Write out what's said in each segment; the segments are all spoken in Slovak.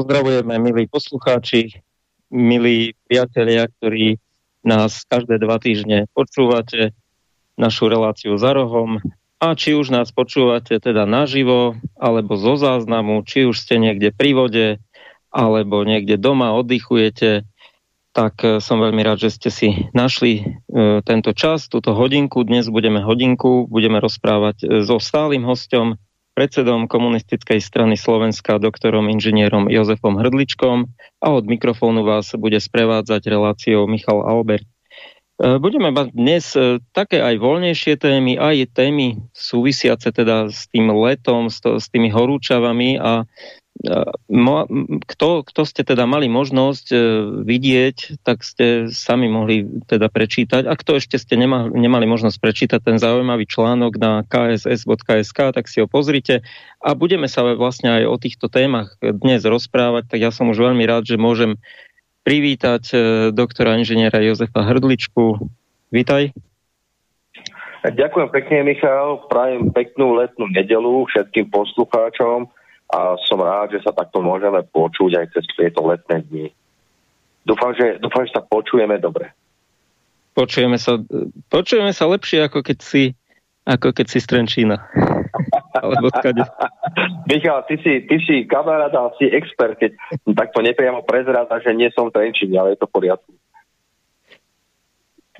Pozdravujeme, milí poslucháči, milí priatelia, ktorí nás každé dva týždne počúvate, našu reláciu za rohom. A či už nás počúvate teda naživo, alebo zo záznamu, či už ste niekde pri vode, alebo niekde doma oddychujete, tak e, som veľmi rád, že ste si našli e, tento čas, túto hodinku. Dnes budeme hodinku, budeme rozprávať e, so stálym hostom, predsedom komunistickej strany Slovenska, doktorom inžinierom Jozefom Hrdličkom a od mikrofónu vás bude sprevádzať reláciou Michal Albert. E, budeme mať dnes e, také aj voľnejšie témy, aj témy súvisiace teda s tým letom, s, to, s tými horúčavami a kto, kto ste teda mali možnosť e, vidieť, tak ste sami mohli teda prečítať. A kto ešte ste nemali, nemali možnosť prečítať ten zaujímavý článok na kss.sk, tak si ho pozrite. A budeme sa vlastne aj o týchto témach dnes rozprávať, tak ja som už veľmi rád, že môžem privítať e, doktora inžiniera Jozefa Hrdličku. Vítaj. Ďakujem pekne, Michal. Prajem peknú letnú nedelu všetkým poslucháčom a som rád, že sa takto môžeme počuť aj cez tieto letné dni. Dúfam, že, dúfam, že sa počujeme dobre. Počujeme sa, počujeme sa lepšie, ako keď si, ako keď si z Trenčína. Alebo skade. Michal, ty si, ty si kamarát a si expert, keď takto nepriamo prezráda, že nie som v Trenčíne, ale je to v poriadku.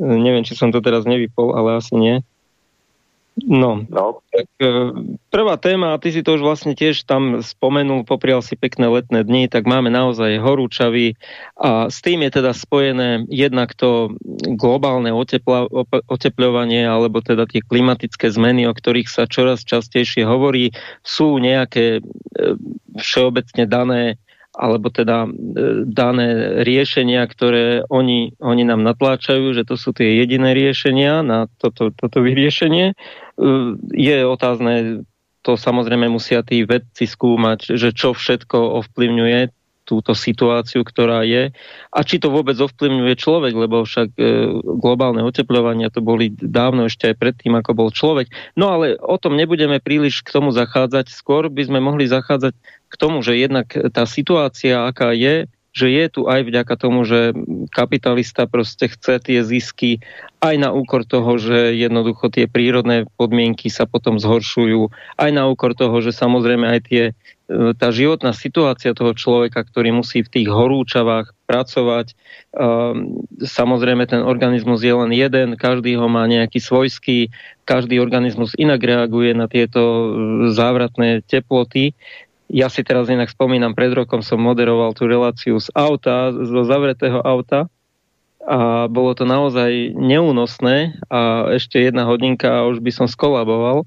Neviem, či som to teraz nevypol, ale asi nie. No, no. Tak, e, prvá téma, a ty si to už vlastne tiež tam spomenul, poprial si pekné letné dni, tak máme naozaj horúčavy a s tým je teda spojené jednak to globálne otepla, otepľovanie alebo teda tie klimatické zmeny, o ktorých sa čoraz častejšie hovorí, sú nejaké e, všeobecne dané alebo teda e, dané riešenia, ktoré oni, oni nám natláčajú, že to sú tie jediné riešenia na toto, toto vyriešenie. E, je otázne, to samozrejme musia tí vedci skúmať, že čo všetko ovplyvňuje túto situáciu, ktorá je a či to vôbec ovplyvňuje človek, lebo však e, globálne oteplovania to boli dávno ešte aj predtým, ako bol človek. No ale o tom nebudeme príliš k tomu zachádzať. Skôr by sme mohli zachádzať k tomu, že jednak tá situácia, aká je, že je tu aj vďaka tomu, že kapitalista proste chce tie zisky aj na úkor toho, že jednoducho tie prírodné podmienky sa potom zhoršujú, aj na úkor toho, že samozrejme aj tie, tá životná situácia toho človeka, ktorý musí v tých horúčavách pracovať, ehm, samozrejme ten organizmus je len jeden, každý ho má nejaký svojský, každý organizmus inak reaguje na tieto e, závratné teploty, ja si teraz inak spomínam, pred rokom som moderoval tú reláciu z auta, zo zavretého auta a bolo to naozaj neúnosné a ešte jedna hodinka a už by som skolaboval.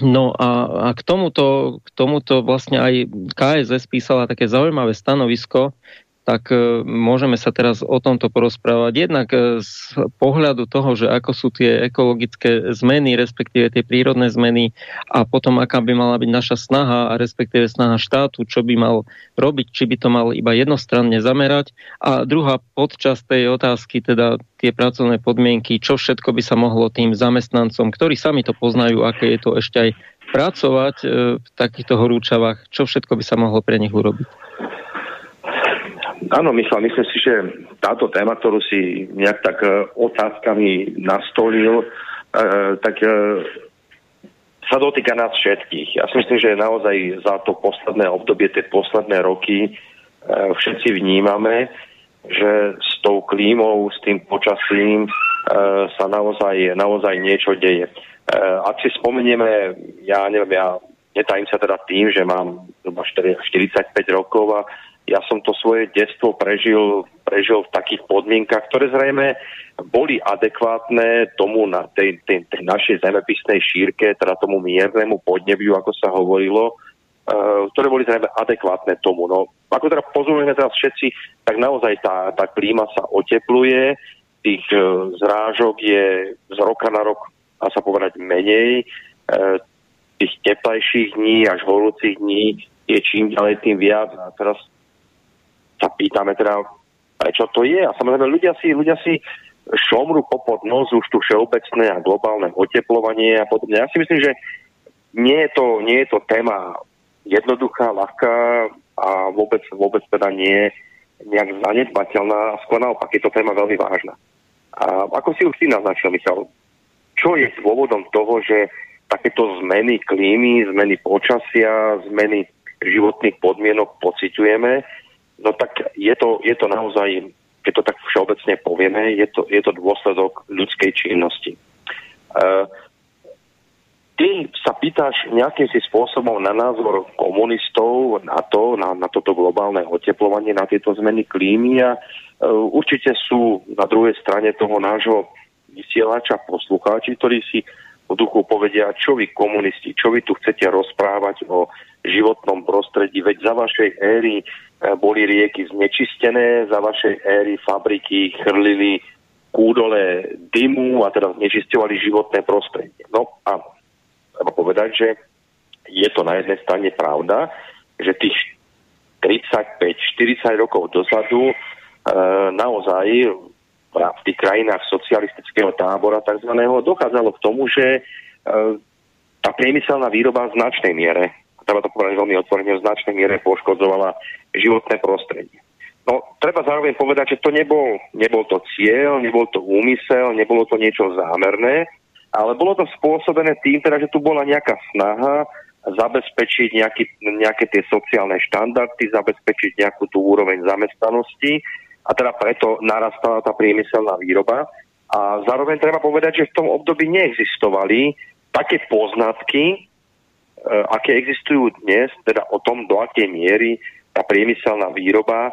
No a, a k, tomuto, k tomuto vlastne aj KSS písala také zaujímavé stanovisko, tak e, môžeme sa teraz o tomto porozprávať. Jednak e, z pohľadu toho, že ako sú tie ekologické zmeny, respektíve tie prírodné zmeny a potom aká by mala byť naša snaha a respektíve snaha štátu, čo by mal robiť, či by to mal iba jednostranne zamerať. A druhá podčasť tej otázky, teda tie pracovné podmienky, čo všetko by sa mohlo tým zamestnancom, ktorí sami to poznajú, aké je to ešte aj pracovať e, v takýchto horúčavách, čo všetko by sa mohlo pre nich urobiť. Áno, Michal, myslím si, že táto téma, ktorú si nejak tak e, otázkami nastolil, e, tak e, sa dotýka nás všetkých. Ja si myslím, že naozaj za to posledné obdobie, tie posledné roky všetci vnímame, že s tou klímou, s tým počasím sa naozaj, naozaj niečo deje. Ak si spomenieme, ja neviem, ja netajím sa teda tým, že mám zhruba 45 rokov a ja som to svoje detstvo prežil, prežil v takých podmienkach, ktoré zrejme boli adekvátne tomu na tej, tej, tej našej zemepisnej šírke, teda tomu miernemu podnebiu, ako sa hovorilo, uh, ktoré boli zrejme adekvátne tomu. No, ako teda pozorujeme teraz všetci, tak naozaj tá, tá klíma sa otepluje, tých uh, zrážok je z roka na rok, a sa povedať, menej. Uh, tých teplejších dní až horúcich dní je čím ďalej tým viac. A teraz sa pýtame teda, prečo to je. A samozrejme ľudia si, ľudia si šomru popod nos už tu všeobecné a globálne oteplovanie a podobne. Ja si myslím, že nie je to, nie je to téma jednoduchá, ľahká a a vôbec, vôbec teda nie nejak zanedbateľná, skôr naopak je to téma veľmi vážna. A ako si už ty naznačil, Michal, čo je dôvodom toho, že takéto zmeny klímy, zmeny počasia, zmeny životných podmienok pociťujeme, no tak je to, je to naozaj, keď to tak všeobecne povieme, je to, je to dôsledok ľudskej činnosti. Uh, ty sa pýtaš nejakým si spôsobom na názor komunistov na to, na, na toto globálne oteplovanie, na tieto zmeny klímy a uh, určite sú na druhej strane toho nášho vysielača poslucháči, ktorí si duchu povedia, čo vy komunisti, čo vy tu chcete rozprávať o životnom prostredí, veď za vašej éry e, boli rieky znečistené, za vašej éry fabriky chrlili kúdole dymu a teda znečisťovali životné prostredie. No a treba povedať, že je to na jednej strane pravda, že tých 35-40 rokov dozadu e, naozaj v tých krajinách socialistického tábora tzv. dochádzalo k tomu, že e, tá priemyselná výroba v značnej miere, treba to povedať veľmi otvorene, v značnej miere poškodzovala životné prostredie. No, treba zároveň povedať, že to nebol, nebol to cieľ, nebol to úmysel, nebolo to niečo zámerné, ale bolo to spôsobené tým, teda, že tu bola nejaká snaha zabezpečiť nejaký, nejaké tie sociálne štandardy, zabezpečiť nejakú tú úroveň zamestnanosti a teda preto narastala tá priemyselná výroba. A zároveň treba povedať, že v tom období neexistovali také poznatky, e, aké existujú dnes, teda o tom, do akej miery tá priemyselná výroba e,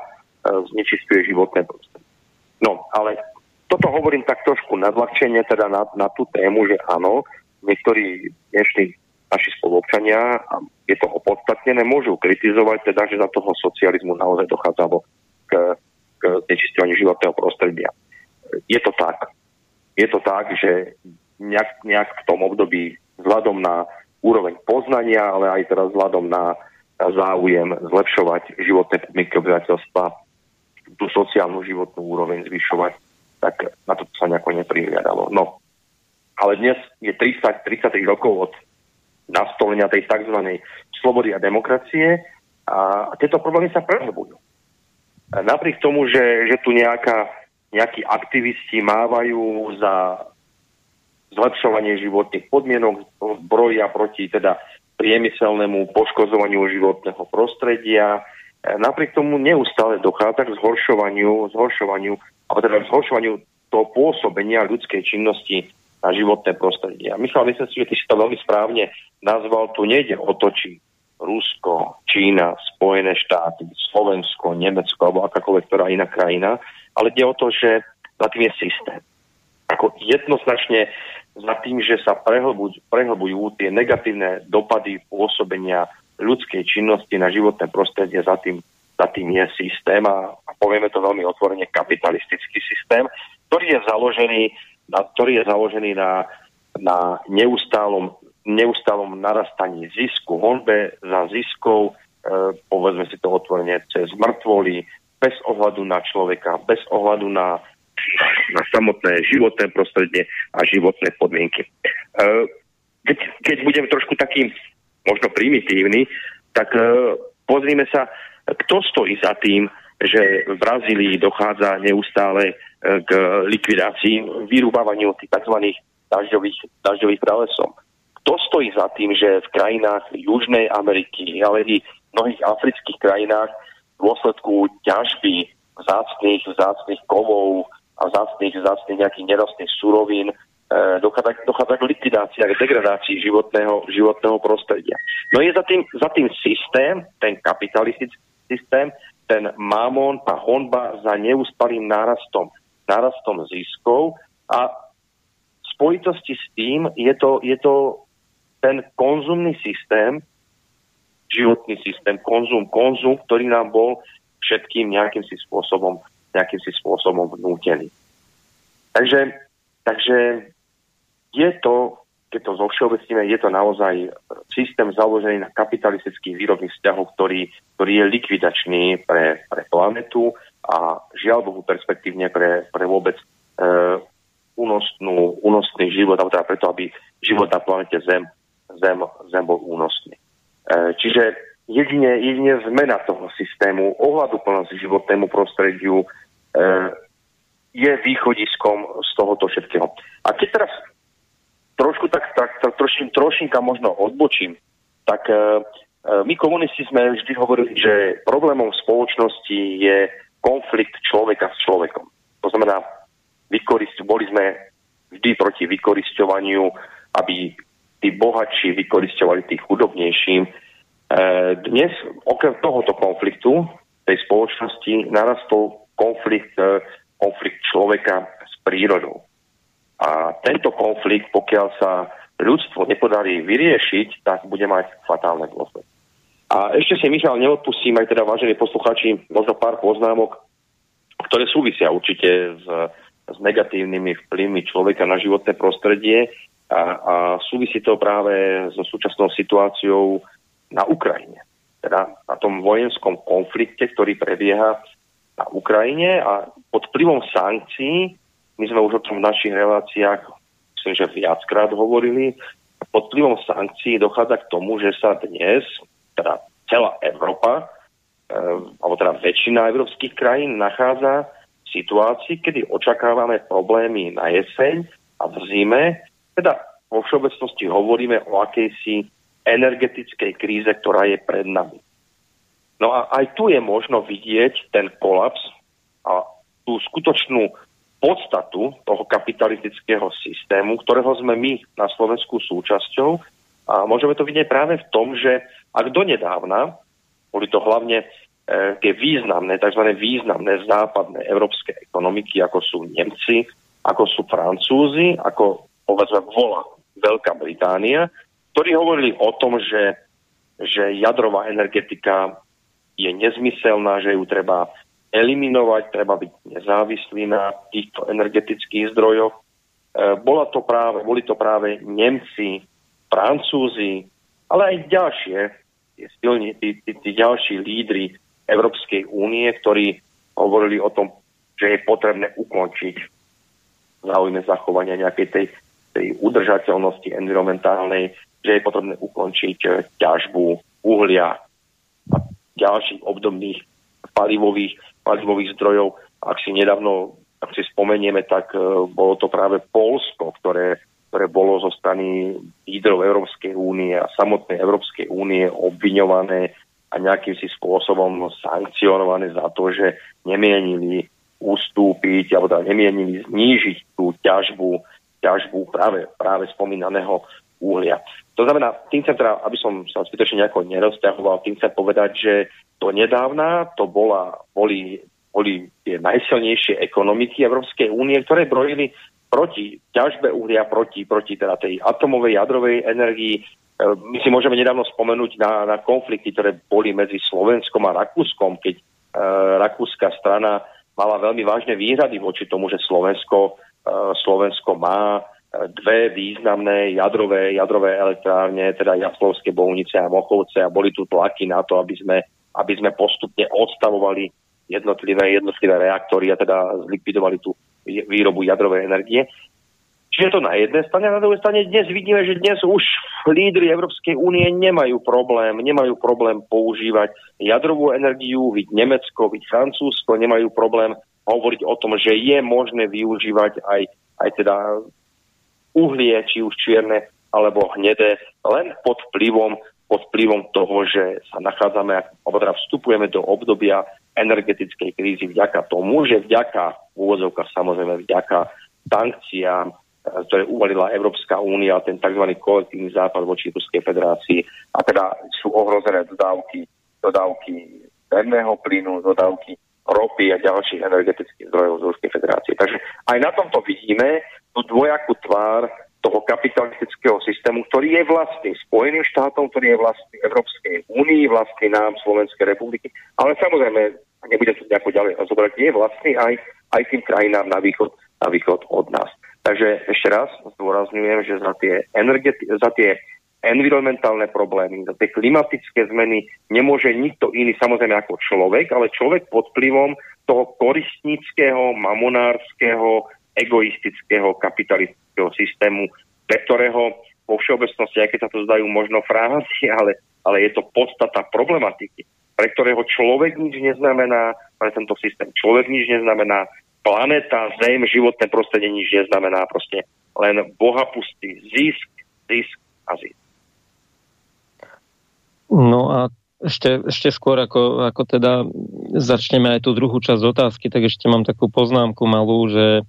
znečistuje životné prostredie. No, ale toto hovorím tak trošku nadľahčenie teda na, na tú tému, že áno, niektorí dnešní naši spoluobčania, a je to opodstatnené, môžu kritizovať teda, že za toho socializmu naozaj dochádzalo k znečisťovaniu životného prostredia. Je to tak. Je to tak, že nejak, nejak v tom období vzhľadom na úroveň poznania, ale aj teraz vzhľadom na, na záujem zlepšovať životné podmienky obyvateľstva, tú sociálnu životnú úroveň zvyšovať, tak na to sa nejako neprihľadalo. No, ale dnes je 30, 33 rokov od nastolenia tej tzv. slobody a demokracie a tieto problémy sa prehlbujú napriek tomu, že, že tu nejaká, nejakí aktivisti mávajú za zlepšovanie životných podmienok, broja proti teda priemyselnému poškozovaniu životného prostredia. Napriek tomu neustále dochádza k zhoršovaniu, zhoršovaniu, alebo teda zhoršovaniu toho pôsobenia ľudskej činnosti na životné prostredie. A Michal, myslím si, že ty si to veľmi správne nazval, tu nejde o to, či Rusko, Čína, Spojené štáty, Slovensko, Nemecko alebo akákoľvek ktorá iná krajina, ale ide o to, že za tým je systém. Ako jednoznačne za tým, že sa prehlbujú, tie negatívne dopady pôsobenia ľudskej činnosti na životné prostredie, za tým, za tým je systém a, a povieme to veľmi otvorene kapitalistický systém, ktorý je založený na, ktorý je založený na, na neustálom neustálom narastaní zisku, honbe za ziskov, e, povedzme si to otvorene, cez mŕtvoly, bez ohľadu na človeka, bez ohľadu na, na samotné životné prostredie a životné podmienky. E, keď, keď budem trošku taký možno primitívny, tak e, pozrime sa, kto stojí za tým, že v Brazílii dochádza neustále e, k likvidácii, vyrúbávaniu tých tzv. dažďových, dažďových to stojí za tým, že v krajinách Južnej Ameriky, ale i mnohých afrických krajinách v dôsledku ťažby vzácných, vzácných kovov a vzácných, vzácných nejakých nerastných surovín e, dochádza, dochádza k likvidácii a k degradácii životného, životného prostredia. No je za tým, za tým systém, ten kapitalistický systém, ten mamon, tá honba za neustalým nárastom, nárastom ziskov a v spojitosti s tým je to, je to ten konzumný systém, životný systém, konzum, konzum, ktorý nám bol všetkým nejakým si spôsobom, nejakým si spôsobom vnútený. Takže, takže je to, keď to zovšeobecníme, je to naozaj systém založený na kapitalistických výrobných vzťahoch, ktorý, ktorý je likvidačný pre, pre planetu a žiaľ Bohu perspektívne pre, pre vôbec e, únosnú, únosný život, alebo teda preto, aby život na planete Zem zem, zem bol únosný. E, čiže jedine, jedine zmena toho systému, ohľadu plnosti životnému prostrediu, e, je východiskom z tohoto všetkého. A keď teraz trošku tak, tak, tak trošin, trošinka možno odbočím, tak e, my komunisti sme vždy hovorili, že problémom spoločnosti je konflikt človeka s človekom. To znamená, boli sme vždy proti vykoristovaniu, aby tí bohatší vykoristovali tých chudobnejším. E, dnes okrem tohoto konfliktu tej spoločnosti narastol konflikt e, konflikt človeka s prírodou. A tento konflikt, pokiaľ sa ľudstvo nepodarí vyriešiť, tak bude mať fatálne dôsledky. A ešte si, Michal, neodpustím aj teda, vážení posluchači, možno pár poznámok, ktoré súvisia určite s, s negatívnymi vplyvmi človeka na životné prostredie a, a súvisí to práve so súčasnou situáciou na Ukrajine. Teda na tom vojenskom konflikte, ktorý prebieha na Ukrajine a pod vplyvom sankcií, my sme už o tom v našich reláciách, myslím, že viackrát hovorili, pod vplyvom sankcií dochádza k tomu, že sa dnes, teda celá Európa, e, alebo teda väčšina európskych krajín nachádza v situácii, kedy očakávame problémy na jeseň a v zime, teda vo všeobecnosti hovoríme o akejsi energetickej kríze, ktorá je pred nami. No a aj tu je možno vidieť ten kolaps a tú skutočnú podstatu toho kapitalistického systému, ktorého sme my na Slovensku súčasťou. A môžeme to vidieť práve v tom, že ak donedávna boli to hlavne e, tie významné, tzv. významné západné európske ekonomiky, ako sú Nemci, ako sú Francúzi, ako povedzme vola Veľká Británia, ktorí hovorili o tom, že, že jadrová energetika je nezmyselná, že ju treba eliminovať, treba byť nezávislý na týchto energetických zdrojoch. E, bola to práve, boli to práve Nemci, Francúzi, ale aj ďalšie, silní, tí, tí, tí ďalší lídry Európskej únie, ktorí hovorili o tom, že je potrebné ukončiť záujme zachovania nejakej tej, tej udržateľnosti environmentálnej, že je potrebné ukončiť ťažbu uhlia ďalších obdobných palivových, palivových zdrojov. Ak si nedávno, ak si spomenieme, tak uh, bolo to práve Polsko, ktoré, ktoré bolo zo strany lídrov Európskej únie a samotnej Európskej únie obviňované a nejakým si spôsobom sankcionované za to, že nemienili ustúpiť alebo teda nemienili znížiť tú ťažbu, ťažbu práve, práve spomínaného uhlia. To znamená, tým chcem teda, aby som sa zbytočne nejako nerozťahoval, tým chcem povedať, že to nedávna to bola, boli, boli tie najsilnejšie ekonomiky Európskej únie, ktoré brojili proti ťažbe uhlia, proti, proti teda tej atomovej jadrovej energii. E, my si môžeme nedávno spomenúť na, na konflikty, ktoré boli medzi Slovenskom a Rakúskom, keď e, rakúska strana mala veľmi vážne výhrady voči tomu, že Slovensko, Slovensko má dve významné jadrové, jadrové elektrárne, teda Jaslovské Bohunice a Mochovce a boli tu tlaky na to, aby sme, aby sme postupne odstavovali jednotlivé, jednotlivé reaktory a teda zlikvidovali tú výrobu jadrovej energie. Čiže to na jednej strane, na druhej strane dnes vidíme, že dnes už lídry Európskej únie nemajú problém, nemajú problém používať jadrovú energiu, vid Nemecko, vid Francúzsko, nemajú problém hovoriť o tom, že je možné využívať aj, aj teda uhlie, či už čierne alebo hnedé, len pod vplyvom, pod vplyvom toho, že sa nachádzame, alebo teda vstupujeme do obdobia energetickej krízy vďaka tomu, že vďaka úvodzovka samozrejme vďaka sankciám, e, ktoré uvalila Európska únia, ten tzv. kolektívny západ voči Ruskej federácii a teda sú ohrozené dodávky, dodávky zemného plynu, dodávky ropy a ďalších energetických zdrojov z Ruskej federácie. Takže aj na tomto vidíme, tú dvojakú tvár toho kapitalistického systému, ktorý je vlastný Spojeným štátom, ktorý je vlastný Európskej únii, vlastný nám Slovenskej republiky. Ale samozrejme, nebudem to nejako ďalej rozobrať, je vlastný aj, aj tým krajinám na východ, na východ od nás. Takže ešte raz zdôrazňujem, že za tie, energeti- za tie environmentálne problémy, za tie klimatické zmeny nemôže nikto iný samozrejme ako človek, ale človek pod vplyvom toho koristníckého, mamonárskeho, egoistického kapitalistického systému, pre ktorého vo všeobecnosti, aj keď sa to zdajú možno frázy, ale, ale je to podstata problematiky, pre ktorého človek nič neznamená, pre tento systém človek nič neznamená, planeta, zem, životné prostredie nič neznamená, proste len Boha pustí zisk, zisk a zisk. No a ešte, ešte skôr, ako, ako teda začneme aj tú druhú časť otázky, tak ešte mám takú poznámku malú, že e,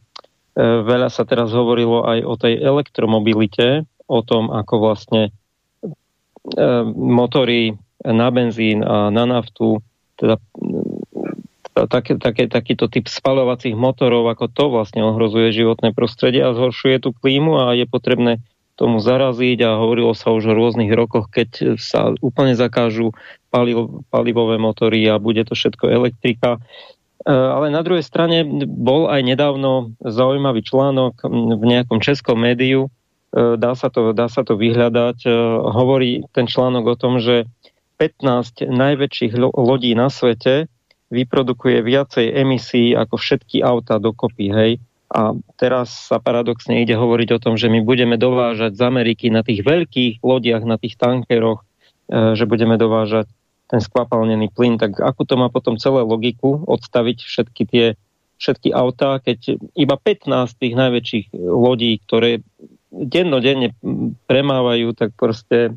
veľa sa teraz hovorilo aj o tej elektromobilite, o tom, ako vlastne e, motory na benzín a na naftu, teda také, také, takýto typ spalovacích motorov, ako to vlastne ohrozuje životné prostredie a zhoršuje tú klímu a je potrebné tomu zaraziť a hovorilo sa už o rôznych rokoch, keď sa úplne zakážu paliv, palivové motory a bude to všetko elektrika. E, ale na druhej strane bol aj nedávno zaujímavý článok v nejakom českom médiu, e, dá sa to, dá sa to vyhľadať, e, hovorí ten článok o tom, že 15 najväčších lodí na svete vyprodukuje viacej emisí ako všetky auta dokopy, hej. A teraz sa paradoxne ide hovoriť o tom, že my budeme dovážať z Ameriky na tých veľkých lodiach, na tých tankeroch, e, že budeme dovážať ten skvapalnený plyn, tak ako to má potom celé logiku odstaviť všetky tie všetky autá, keď iba 15 tých najväčších lodí, ktoré dennodenne premávajú, tak proste e,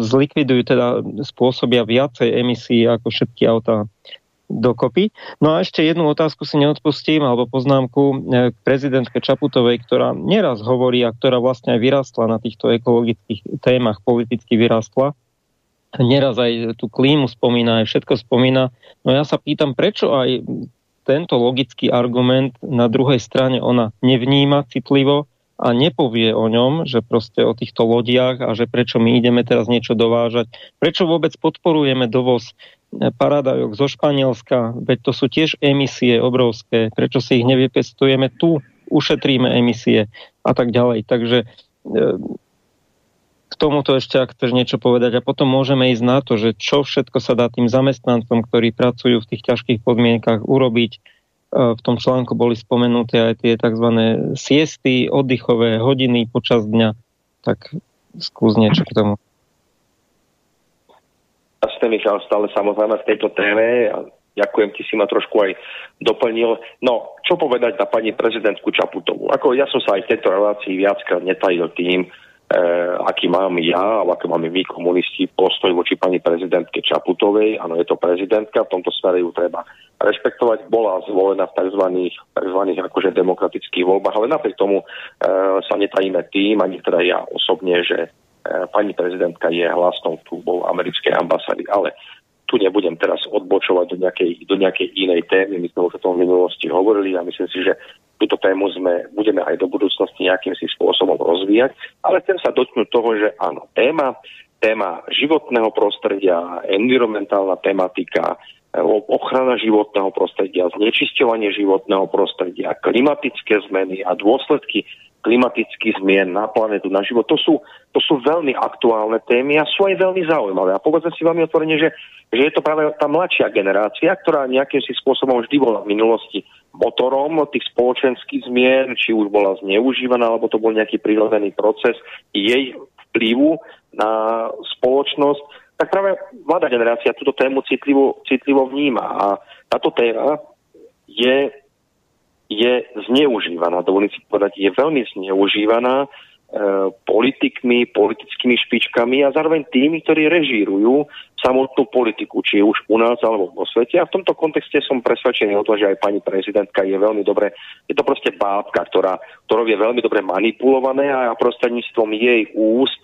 zlikvidujú, teda spôsobia viacej emisí ako všetky autá dokopy. No a ešte jednu otázku si neodpustím, alebo poznámku e, k prezidentke Čaputovej, ktorá neraz hovorí a ktorá vlastne aj vyrastla na týchto ekologických témach, politicky vyrastla. Neraz aj tú klímu spomína, aj všetko spomína. No ja sa pýtam, prečo aj tento logický argument na druhej strane ona nevníma citlivo a nepovie o ňom, že proste o týchto lodiach a že prečo my ideme teraz niečo dovážať. Prečo vôbec podporujeme dovoz paradajok zo Španielska, veď to sú tiež emisie obrovské, prečo si ich nevypestujeme tu, ušetríme emisie a tak ďalej. Takže e, k tomuto ešte, ak chceš niečo povedať, a potom môžeme ísť na to, že čo všetko sa dá tým zamestnancom, ktorí pracujú v tých ťažkých podmienkach urobiť. E, v tom článku boli spomenuté aj tie tzv. siesty, oddychové hodiny počas dňa. Tak skús niečo k tomu ste Michal stále samozrejme v tejto téme a ďakujem ti si ma trošku aj doplnil. No, čo povedať na pani prezidentku Čaputovú? Ako ja som sa aj v tejto relácii viackrát netajil tým, e, aký mám ja, alebo aký máme my komunisti postoj voči pani prezidentke Čaputovej. Áno, je to prezidentka, v tomto smere ju treba rešpektovať. Bola zvolená v tzv. tzv. akože demokratických voľbách, ale napriek tomu e, sa netajíme tým, ani teda ja osobne, že pani prezidentka je hlasnou túbou americkej ambasády, ale tu nebudem teraz odbočovať do nejakej, do nejakej inej témy. My sme už o tom v minulosti hovorili a myslím si, že túto tému sme, budeme aj do budúcnosti nejakým si spôsobom rozvíjať. Ale chcem sa dotknúť toho, že áno, téma, téma životného prostredia, environmentálna tematika, e, ochrana životného prostredia, znečisťovanie životného prostredia, klimatické zmeny a dôsledky klimatických zmien na planetu, na život. To sú, to sú veľmi aktuálne témy a sú aj veľmi zaujímavé. A povedzme si veľmi otvorene, že, že je to práve tá mladšia generácia, ktorá nejakým si spôsobom vždy bola v minulosti motorom tých spoločenských zmien, či už bola zneužívaná, alebo to bol nejaký prirodzený proces jej vplyvu na spoločnosť, tak práve mladá generácia túto tému citlivo, citlivo vníma. A táto téma je je zneužívaná, dovolím si povedať, je veľmi zneužívaná e, politikmi, politickými špičkami a zároveň tými, ktorí režírujú samotnú politiku, či už u nás alebo vo svete. A v tomto kontexte som presvedčený o tom, že aj pani prezidentka je veľmi dobre, je to proste bábka, ktorá, ktorou je veľmi dobre manipulované a prostredníctvom jej úst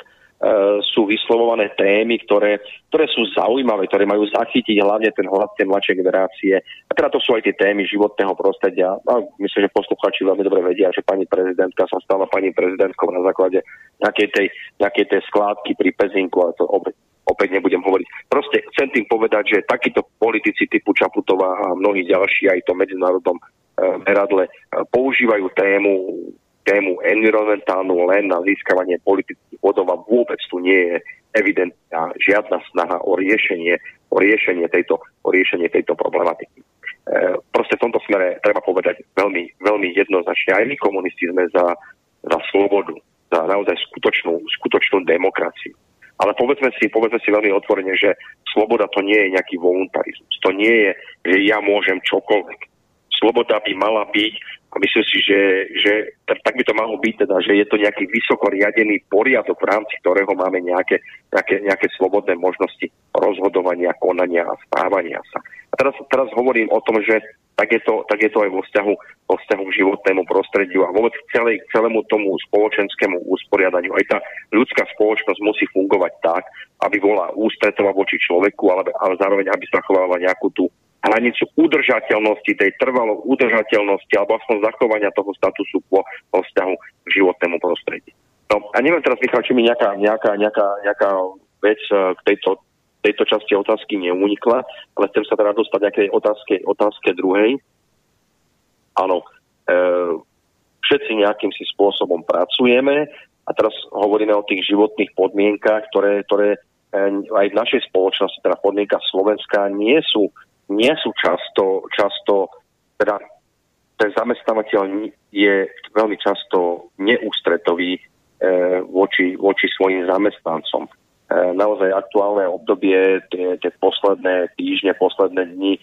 sú vyslovované témy, ktoré, ktoré sú zaujímavé, ktoré majú zachytiť hlavne ten hlas tej mladšej generácie. A teda to sú aj tie témy životného prostredia. A myslím, že posluchači veľmi dobre vedia, že pani prezidentka sa stala pani prezidentkou na základe nejakej tej, nejakej tej skládky pri Pezinku, ale to opäť, opäť nebudem hovoriť. Proste chcem tým povedať, že takíto politici typu Čaputová a mnohí ďalší aj to medzinárodnom e, meradle e, používajú tému tému environmentálnu len na získavanie politických bodov a vôbec tu nie je evidentná žiadna snaha o riešenie, o riešenie, tejto, o riešenie tejto problematiky. E, proste v tomto smere treba povedať veľmi, veľmi jednoznačne. Aj my komunisti sme za, za slobodu. za naozaj skutočnú, skutočnú demokraciu. Ale povedzme si, povedzme si veľmi otvorene, že sloboda to nie je nejaký voluntarizmus. To nie je, že ja môžem čokoľvek. Sloboda by mala byť, a myslím si, že, že tak by to malo byť, teda, že je to nejaký vysoko riadený poriadok, v rámci ktorého máme nejaké, nejaké, nejaké slobodné možnosti rozhodovania, konania a správania sa. A teraz, teraz hovorím o tom, že tak je to, tak je to aj vo vzťahu, vo vzťahu k životnému prostrediu a vôbec celej, celému tomu spoločenskému usporiadaniu. Aj tá ľudská spoločnosť musí fungovať tak, aby bola ústretová voči človeku, ale, ale zároveň aby zachovala nejakú tú hranicu udržateľnosti, tej trvalo udržateľnosti alebo aspoň zachovania toho statusu po, po vzťahu k životnému prostrediu. No a neviem teraz, Michal, či mi nejaká, nejaká, nejaká, nejaká vec eh, k tejto tejto časti otázky neunikla, ale chcem sa teda dostať nejakej otázke, otázke druhej. Áno, e, všetci nejakým si spôsobom pracujeme a teraz hovoríme o tých životných podmienkach, ktoré, ktoré e, aj v našej spoločnosti, teda podmienka Slovenska, nie sú, nie sú často, často teda ten zamestnávateľ je veľmi často neústretový e, voči, voči svojim zamestnancom. E, naozaj aktuálne obdobie, tie, tie posledné týždne, posledné dni e,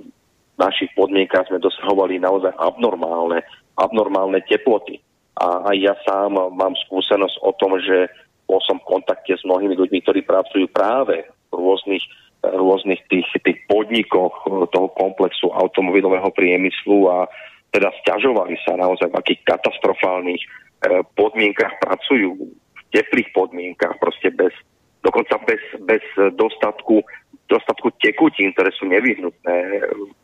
v našich podmienkach sme dosahovali naozaj abnormálne, abnormálne teploty. A aj ja sám mám skúsenosť o tom, že bol som v kontakte s mnohými ľuďmi, ktorí pracujú práve v rôznych, rôznych tých, tých podnikoch toho komplexu automobilového priemyslu a teda stiažovali sa naozaj v akých katastrofálnych e, podmienkach pracujú teplých podmienkach, proste bez, dokonca bez, bez dostatku, dostatku tekutín, ktoré sú nevyhnutné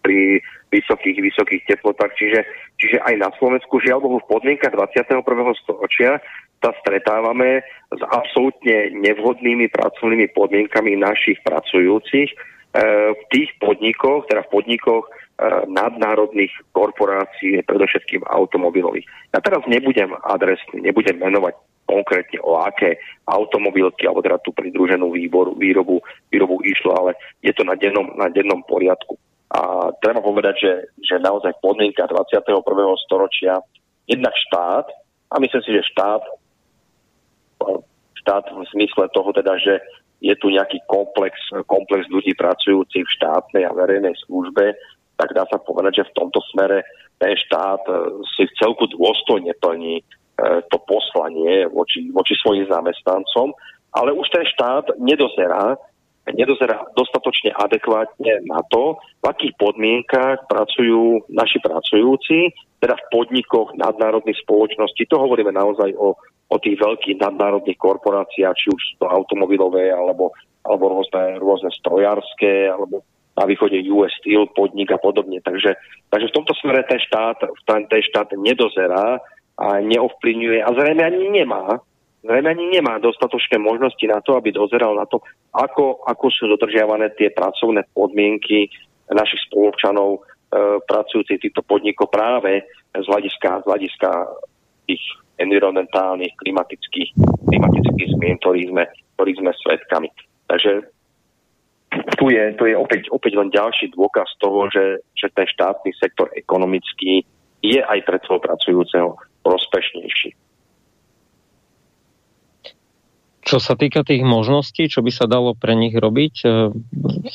pri vysokých, vysokých teplotách. Čiže, čiže aj na Slovensku, žiaľ Bohu, v podmienkach 21. storočia sa stretávame s absolútne nevhodnými pracovnými podmienkami našich pracujúcich e, v tých podnikoch, teda v podnikoch e, nadnárodných korporácií, predovšetkým automobilových. Ja teraz nebudem adresný, nebudem menovať konkrétne o aké automobilky alebo teda tú pridruženú výboru, výrobu, výrobu išlo, ale je to na dennom, na dennom poriadku. A treba povedať, že, že naozaj podmienka 21. storočia jednak štát, a myslím si, že štát, štát v zmysle toho teda, že je tu nejaký komplex, komplex ľudí pracujúcich v štátnej a verejnej službe, tak dá sa povedať, že v tomto smere ten štát si v celku dôstojne plní E, to poslanie voči, voči svojim zamestnancom, ale už ten štát nedozerá, nedozerá dostatočne adekvátne na to, v akých podmienkach pracujú naši pracujúci, teda v podnikoch nadnárodných spoločností. To hovoríme naozaj o, o tých veľkých nadnárodných korporáciách, či už to automobilové, alebo, alebo rôzne, rôzne strojárske, alebo na východe US Steel podnik a podobne. Takže, takže v tomto smere ten štát, ten, ten štát nedozerá a neovplyvňuje a zrejme ani nemá, zrejme ani nemá dostatočné možnosti na to, aby dozeral na to, ako, ako sú dodržiavané tie pracovné podmienky našich spolupčanov e, pracujúcich týchto podnikov práve z hľadiska, z hľadiska tých environmentálnych, klimatických, klimatických zmien, ktorých sme, ktorých sme svetkami. Takže tu je, tu je opäť, opäť len ďalší dôkaz toho, že, že ten štátny sektor ekonomický je aj pre toho pracujúceho prospešnejší. Čo sa týka tých možností, čo by sa dalo pre nich robiť, e,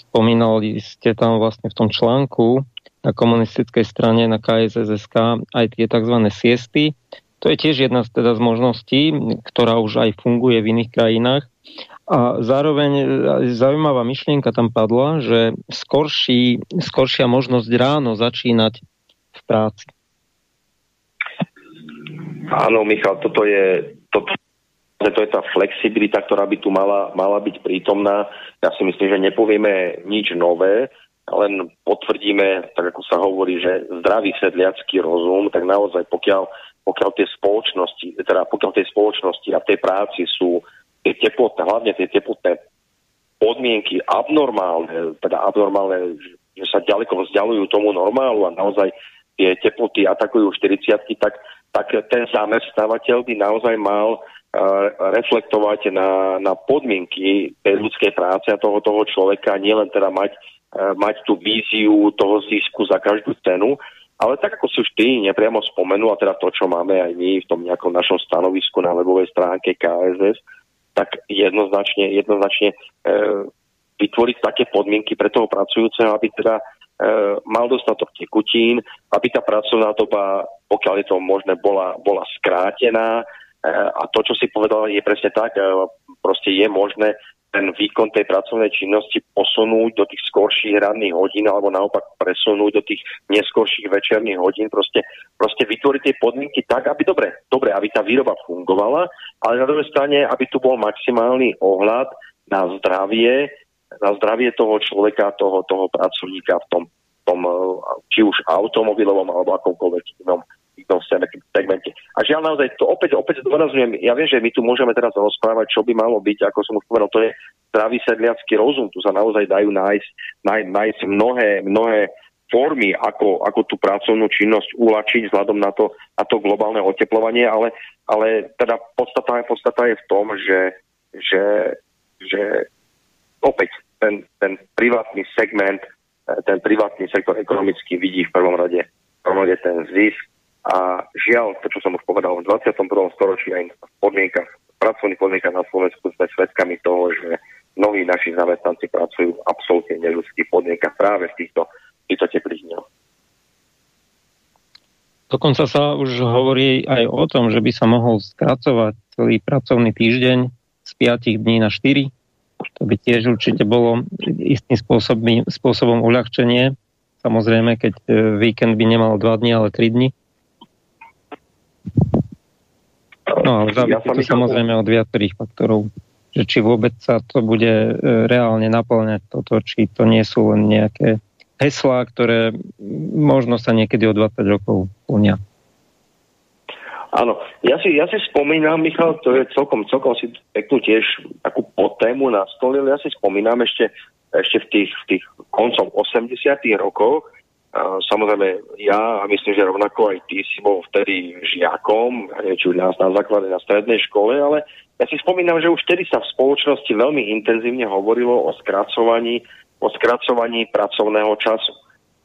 spomínali ste tam vlastne v tom článku na komunistickej strane na KSSSK aj tie tzv. siesty. To je tiež jedna z, teda z možností, ktorá už aj funguje v iných krajinách. A zároveň e, zaujímavá myšlienka tam padla, že skorší, skoršia možnosť ráno začínať v práci. Áno, Michal, toto je, toto, to je tá flexibilita, ktorá by tu mala, mala byť prítomná. Ja si myslím, že nepovieme nič nové, len potvrdíme, tak ako sa hovorí, že zdravý sedliacký rozum, tak naozaj pokiaľ, pokiaľ tie spoločnosti, teda pokiaľ tie spoločnosti a tej práci sú tie teplotné, hlavne tie teplotné podmienky abnormálne, teda abnormálne, že sa ďaleko vzdialujú tomu normálu a naozaj tie teploty atakujú 40 tak tak ten zamestnávateľ by naozaj mal reflektovať na, na podmienky tej ľudskej práce a toho, toho človeka, nielen teda mať, uh, mať tú víziu toho zisku za každú cenu, Ale tak ako si už ty nepriamo spomenul, a teda to, čo máme aj my v tom nejakom našom stanovisku na webovej stránke KSS, tak jednoznačne, jednoznačne e, vytvoriť také podmienky pre toho pracujúceho, aby teda e, mal dostatok tekutín, aby tá pracovná doba, pokiaľ je to možné, bola, bola skrátená. E, a to, čo si povedal, je presne tak, e, proste je možné ten výkon tej pracovnej činnosti posunúť do tých skorších ranných hodín alebo naopak presunúť do tých neskorších večerných hodín, proste, proste vytvoriť tie podmienky tak, aby dobre, dobre, aby tá výroba fungovala, ale na druhej strane, aby tu bol maximálny ohľad na zdravie, na zdravie toho človeka, toho, toho pracovníka v tom, tom, či už automobilovom alebo akomkoľvek inom tom segmente. A žiaľ naozaj, to opäť, opäť zdôrazňujem, ja viem, že my tu môžeme teraz rozprávať, čo by malo byť, ako som už povedal, to je zdravý sedliacký rozum, tu sa naozaj dajú nájsť, nájsť, nájsť mnohé, mnohé formy, ako, ako tú pracovnú činnosť uľačiť vzhľadom na to, na to globálne oteplovanie, ale, ale teda podstata, podstata je v tom, že, že, že opäť ten, ten privátny segment, ten privátny sektor ekonomicky vidí v prvom rade, v prvom rade ten zisk a žiaľ, to, čo som už povedal, v 21. storočí aj v podmienkach, v pracovných podmienkach na Slovensku sme svedkami toho, že mnohí naši zamestnanci pracujú v absolútne neľudských podmienkach práve v týchto, týchto teplých dňoch. Dokonca sa už hovorí aj o tom, že by sa mohol skracovať celý pracovný týždeň z 5 dní na 4. To by tiež určite bolo istým spôsobom, spôsobom uľahčenie. Samozrejme, keď e, víkend by nemal 2 dní, ale 3 dní. No, ale závisí ja to samozrejme od viacerých faktorov. Že či vôbec sa to bude e, reálne naplňať toto, či to nie sú len nejaké heslá, ktoré možno sa niekedy o 20 rokov plnia. Áno, ja si, ja si spomínam, Michal, to je celkom, celkom si peknú tiež takú podtému nastolil. Ja si spomínam ešte, ešte v tých, v tých koncom 80 Samozrejme, ja a myslím, že rovnako aj ty si bol vtedy žiakom, či už nás na základe na strednej škole, ale ja si spomínam, že už vtedy sa v spoločnosti veľmi intenzívne hovorilo o skracovaní, o skracovaní pracovného času.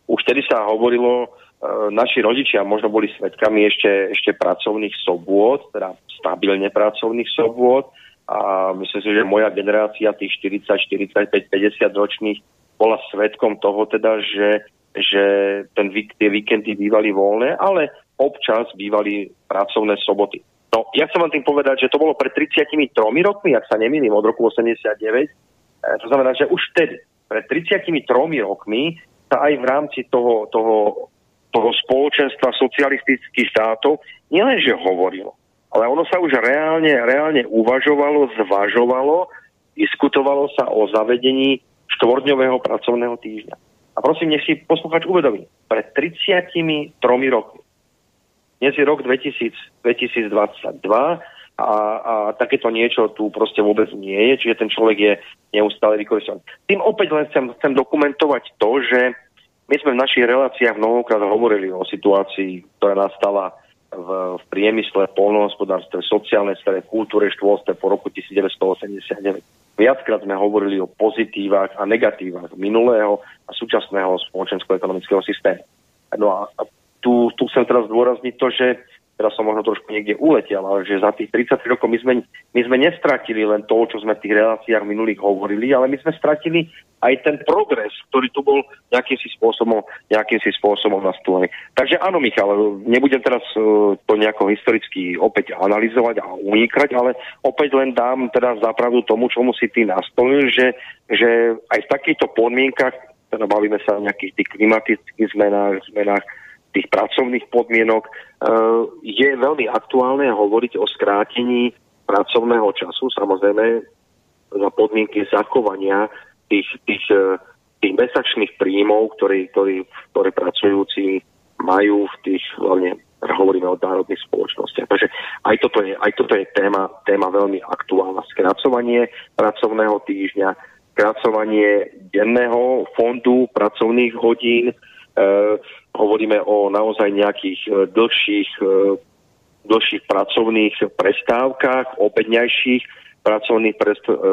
Už vtedy sa hovorilo, e, naši rodičia možno boli svetkami ešte, ešte pracovných sobôd, teda stabilne pracovných sobôd a myslím si, že moja generácia tých 40, 45, 50 ročných bola svetkom toho teda, že že ten, tie víkendy bývali voľné, ale občas bývali pracovné soboty. No, ja chcem vám tým povedať, že to bolo pred 33 rokmi, ak sa nemýlim, od roku 89. E, to znamená, že už vtedy, pred 33 rokmi, sa aj v rámci toho, toho, toho spoločenstva socialistických štátov nielenže hovorilo, ale ono sa už reálne, reálne uvažovalo, zvažovalo, diskutovalo sa o zavedení štvordňového pracovného týždňa. A prosím, nech si posluchač uvedomí, pred 33 rokmi, dnes je rok 2000, 2022 a, a takéto niečo tu proste vôbec nie je, čiže ten človek je neustále vykoristovaný. Tým opäť len chcem, chcem dokumentovať to, že my sme v našich reláciách mnohokrát hovorili o situácii, ktorá nastala v, v priemysle, polnohospodárstve, sociálnej sfere, kultúre, štôlstve po roku 1989. Viackrát sme hovorili o pozitívach a negatívach minulého a súčasného spoločensko-ekonomického systému. No a tu, tu chcem teraz zdôrazniť to, že teraz som možno trošku niekde uletel, ale že za tých 30 rokov my sme, my sme nestratili len to, čo sme v tých reláciách minulých hovorili, ale my sme stratili aj ten progres, ktorý tu bol nejakým si spôsobom, nejakým si spôsobom nastolený. Takže áno, Michal, nebudem teraz uh, to nejako historicky opäť analyzovať a unikať, ale opäť len dám teda zapravdu tomu, čomu si ty nastolil, že, že aj v takýchto podmienkach, teda bavíme sa o nejakých tých klimatických zmenách, zmenách tých pracovných podmienok. E, je veľmi aktuálne hovoriť o skrátení pracovného času, samozrejme za podmienky zachovania tých, tých, e, tých mesačných príjmov, ktoré, ktoré, ktoré pracujúci majú v tých, hlavne hovoríme o národných spoločnostiach. Takže aj toto je, aj toto je téma, téma veľmi aktuálna. Skracovanie pracovného týždňa, skracovanie denného fondu pracovných hodín, E, hovoríme o naozaj nejakých e, dlhších, e, dlhších pracovných prestávkach, opäťnejších pracovných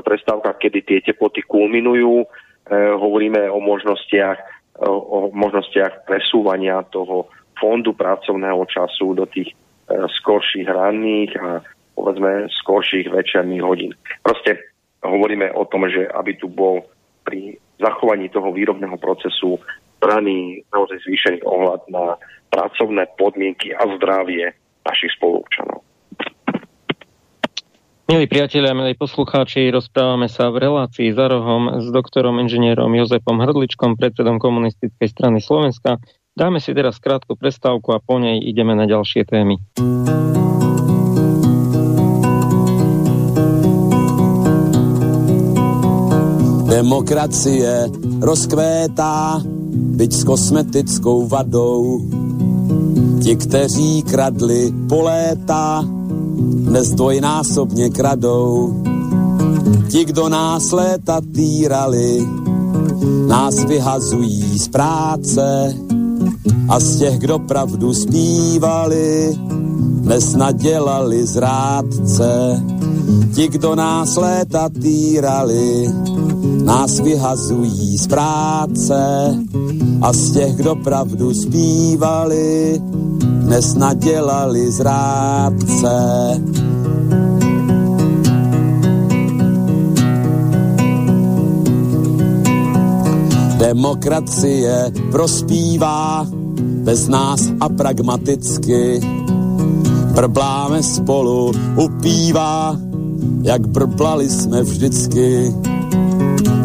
prestávkach, kedy tie teploty kulminujú. Hovoríme o možnostiach, o možnostiach presúvania toho fondu pracovného času do tých skorších ranných a povedzme skorších večerných hodín. Proste hovoríme o tom, že aby tu bol pri zachovaní toho výrobného procesu braný naozaj zvýšený ohľad na pracovné podmienky a zdravie našich spoluobčanov. Milí priatelia, milí poslucháči, rozprávame sa v relácii za rohom s doktorom inžinierom Jozefom Hrdličkom, predsedom komunistickej strany Slovenska. Dáme si teraz krátku prestávku a po nej ideme na ďalšie témy. Demokracie rozkvétá, byť s kosmetickou vadou. Ti, kteří kradli po léta, dnes dvojnásobně kradou. Ti, kdo nás léta týrali, nás vyhazují z práce a z těch, kdo pravdu zpívali, dnes nadělali zrádce. Ti, kdo nás léta týrali, nás vyhazují z práce a z těch, kdo pravdu zpívali, dnes nadělali zrádce. Demokracie prospívá bez nás a pragmaticky. Brbláme spolu, upívá, jak brblali jsme vždycky.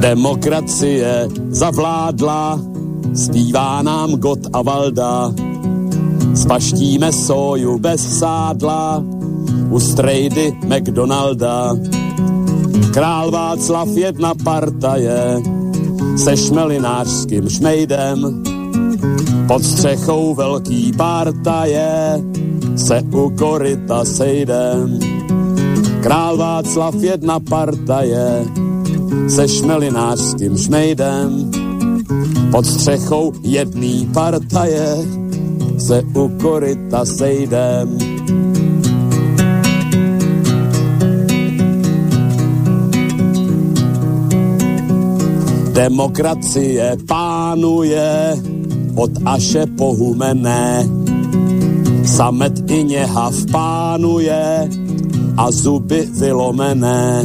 Demokracie zavládla zpívá nám Got a Valda. Spaštíme soju bez sádla u strejdy McDonalda. Král Václav jedna partaje se šmelinářským šmejdem. Pod střechou velký partaje se u koryta sejdem. Král Václav jedna partaje se šmelinářským šmejdem pod střechou jedný partaje se u koryta sejdem. Demokracie pánuje od Aše pohumené. Samet i něha pánuje a zuby vylomené.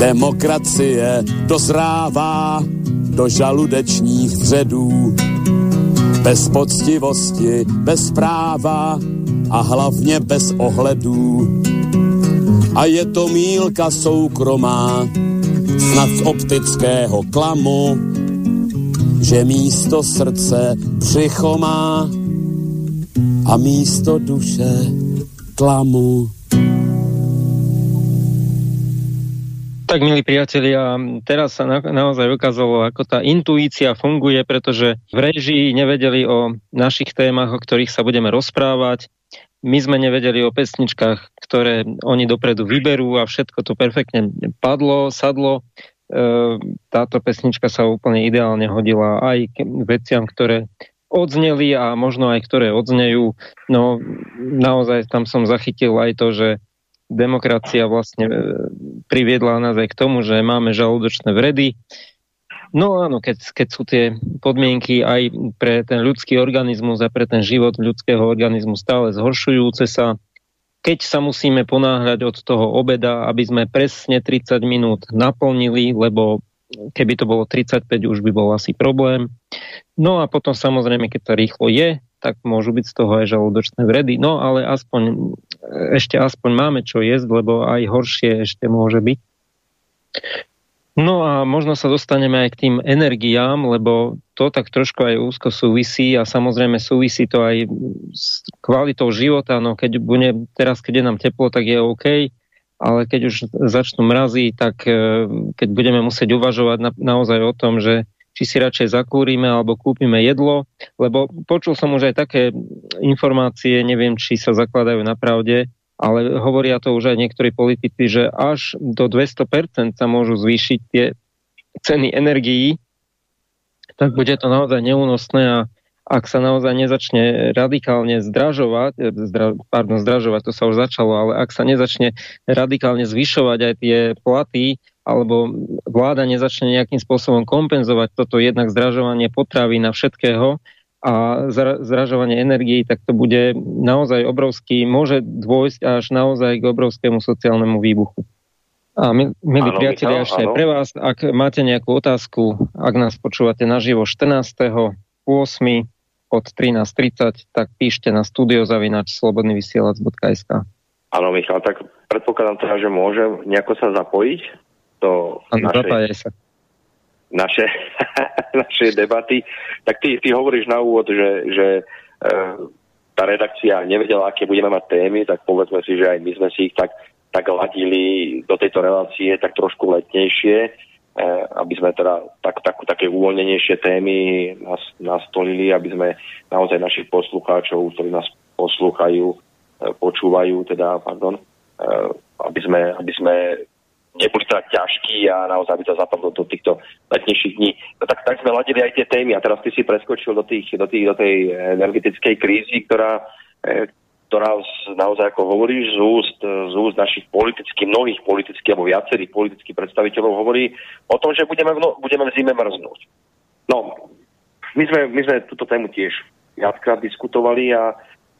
Demokracie dozrává do žaludečních vředů. Bez poctivosti, bez práva a hlavně bez ohledů. A je to mílka soukromá, snad z optického klamu, že místo srdce břicho má a místo duše klamu. Tak, milí priatelia, teraz sa na, naozaj ukázalo, ako tá intuícia funguje, pretože v režii nevedeli o našich témach, o ktorých sa budeme rozprávať. My sme nevedeli o pesničkách, ktoré oni dopredu vyberú a všetko to perfektne padlo, sadlo. E, táto pesnička sa úplne ideálne hodila aj k veciam, ktoré odzneli a možno aj ktoré odznejú. No naozaj tam som zachytil aj to, že demokracia vlastne e, priviedla nás aj k tomu, že máme žalúdočné vredy. No áno, keď, keď sú tie podmienky aj pre ten ľudský organizmus a pre ten život ľudského organizmu stále zhoršujúce sa, keď sa musíme ponáhľať od toho obeda, aby sme presne 30 minút naplnili, lebo keby to bolo 35, už by bol asi problém. No a potom samozrejme, keď to rýchlo je, tak môžu byť z toho aj žalúdočné vredy. No ale aspoň, ešte aspoň máme čo jesť, lebo aj horšie ešte môže byť. No a možno sa dostaneme aj k tým energiám, lebo to tak trošku aj úzko súvisí a samozrejme súvisí to aj s kvalitou života. No keď bude, teraz keď je nám teplo, tak je OK, ale keď už začnú mrazy, tak e, keď budeme musieť uvažovať na, naozaj o tom, že či si radšej zakúrime alebo kúpime jedlo, lebo počul som už aj také informácie, neviem, či sa zakladajú na pravde, ale hovoria to už aj niektorí politici, že až do 200% sa môžu zvýšiť tie ceny energií, tak bude to naozaj neúnosné a ak sa naozaj nezačne radikálne zdražovať, zdra, pardon, zdražovať, to sa už začalo, ale ak sa nezačne radikálne zvyšovať aj tie platy, alebo vláda nezačne nejakým spôsobom kompenzovať toto jednak zdražovanie potravy na všetkého, a zražovanie energií, tak to bude naozaj obrovský, môže dôjsť až naozaj k obrovskému sociálnemu výbuchu. A my, milí áno, priatelia, ešte aj pre vás, ak máte nejakú otázku, ak nás počúvate naživo 14. 8. od 13.30, tak píšte na studiozavinač slobodnyvysielac.sk Áno, Michal, tak predpokladám teda, že môžem nejako sa zapojiť ano, našej... sa. naše, naše debaty, tak ty, ty hovoríš na úvod, že, že e, tá redakcia nevedela, aké budeme mať témy, tak povedzme si, že aj my sme si ich tak, tak ladili do tejto relácie tak trošku letnejšie, e, aby sme teda tak, tak, také uvoľnenejšie témy nás, nastolili, aby sme naozaj našich poslucháčov, ktorí nás poslúchajú, e, počúvajú, teda, pardon, e, aby sme, aby sme neboli teda ťažký a naozaj by to zapadlo do týchto letnejších dní. No tak, tak sme ladili aj tie témy a teraz ty si preskočil do, tých, do, tých, do tej energetickej krízy, ktorá, e, ktorá naozaj, ako hovoríš, z úst, z úst našich politických, mnohých politických alebo viacerých politických predstaviteľov hovorí o tom, že budeme v, no, budeme v zime mrznúť. No, my sme, my sme túto tému tiež viackrát diskutovali a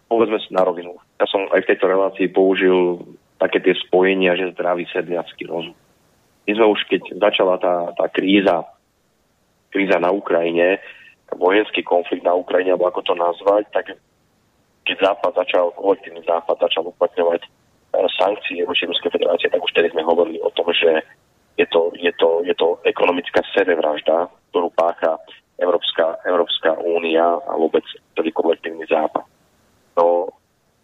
povedzme si na rovinu. Ja som aj v tejto relácii použil také tie spojenia, že zdraví sedliacký rozum. My sme už, keď začala tá, tá kríza, kríza na Ukrajine, vojenský konflikt na Ukrajine, alebo ako to nazvať, tak keď Západ začal, kolektívny Západ začal uplatňovať e, sankcie voči Ruskej federácie, tak už tedy sme hovorili o tom, že je to, je to, je to ekonomická sebevražda, ktorú pácha Európska, Európska únia a vôbec celý kolektívny Západ. No,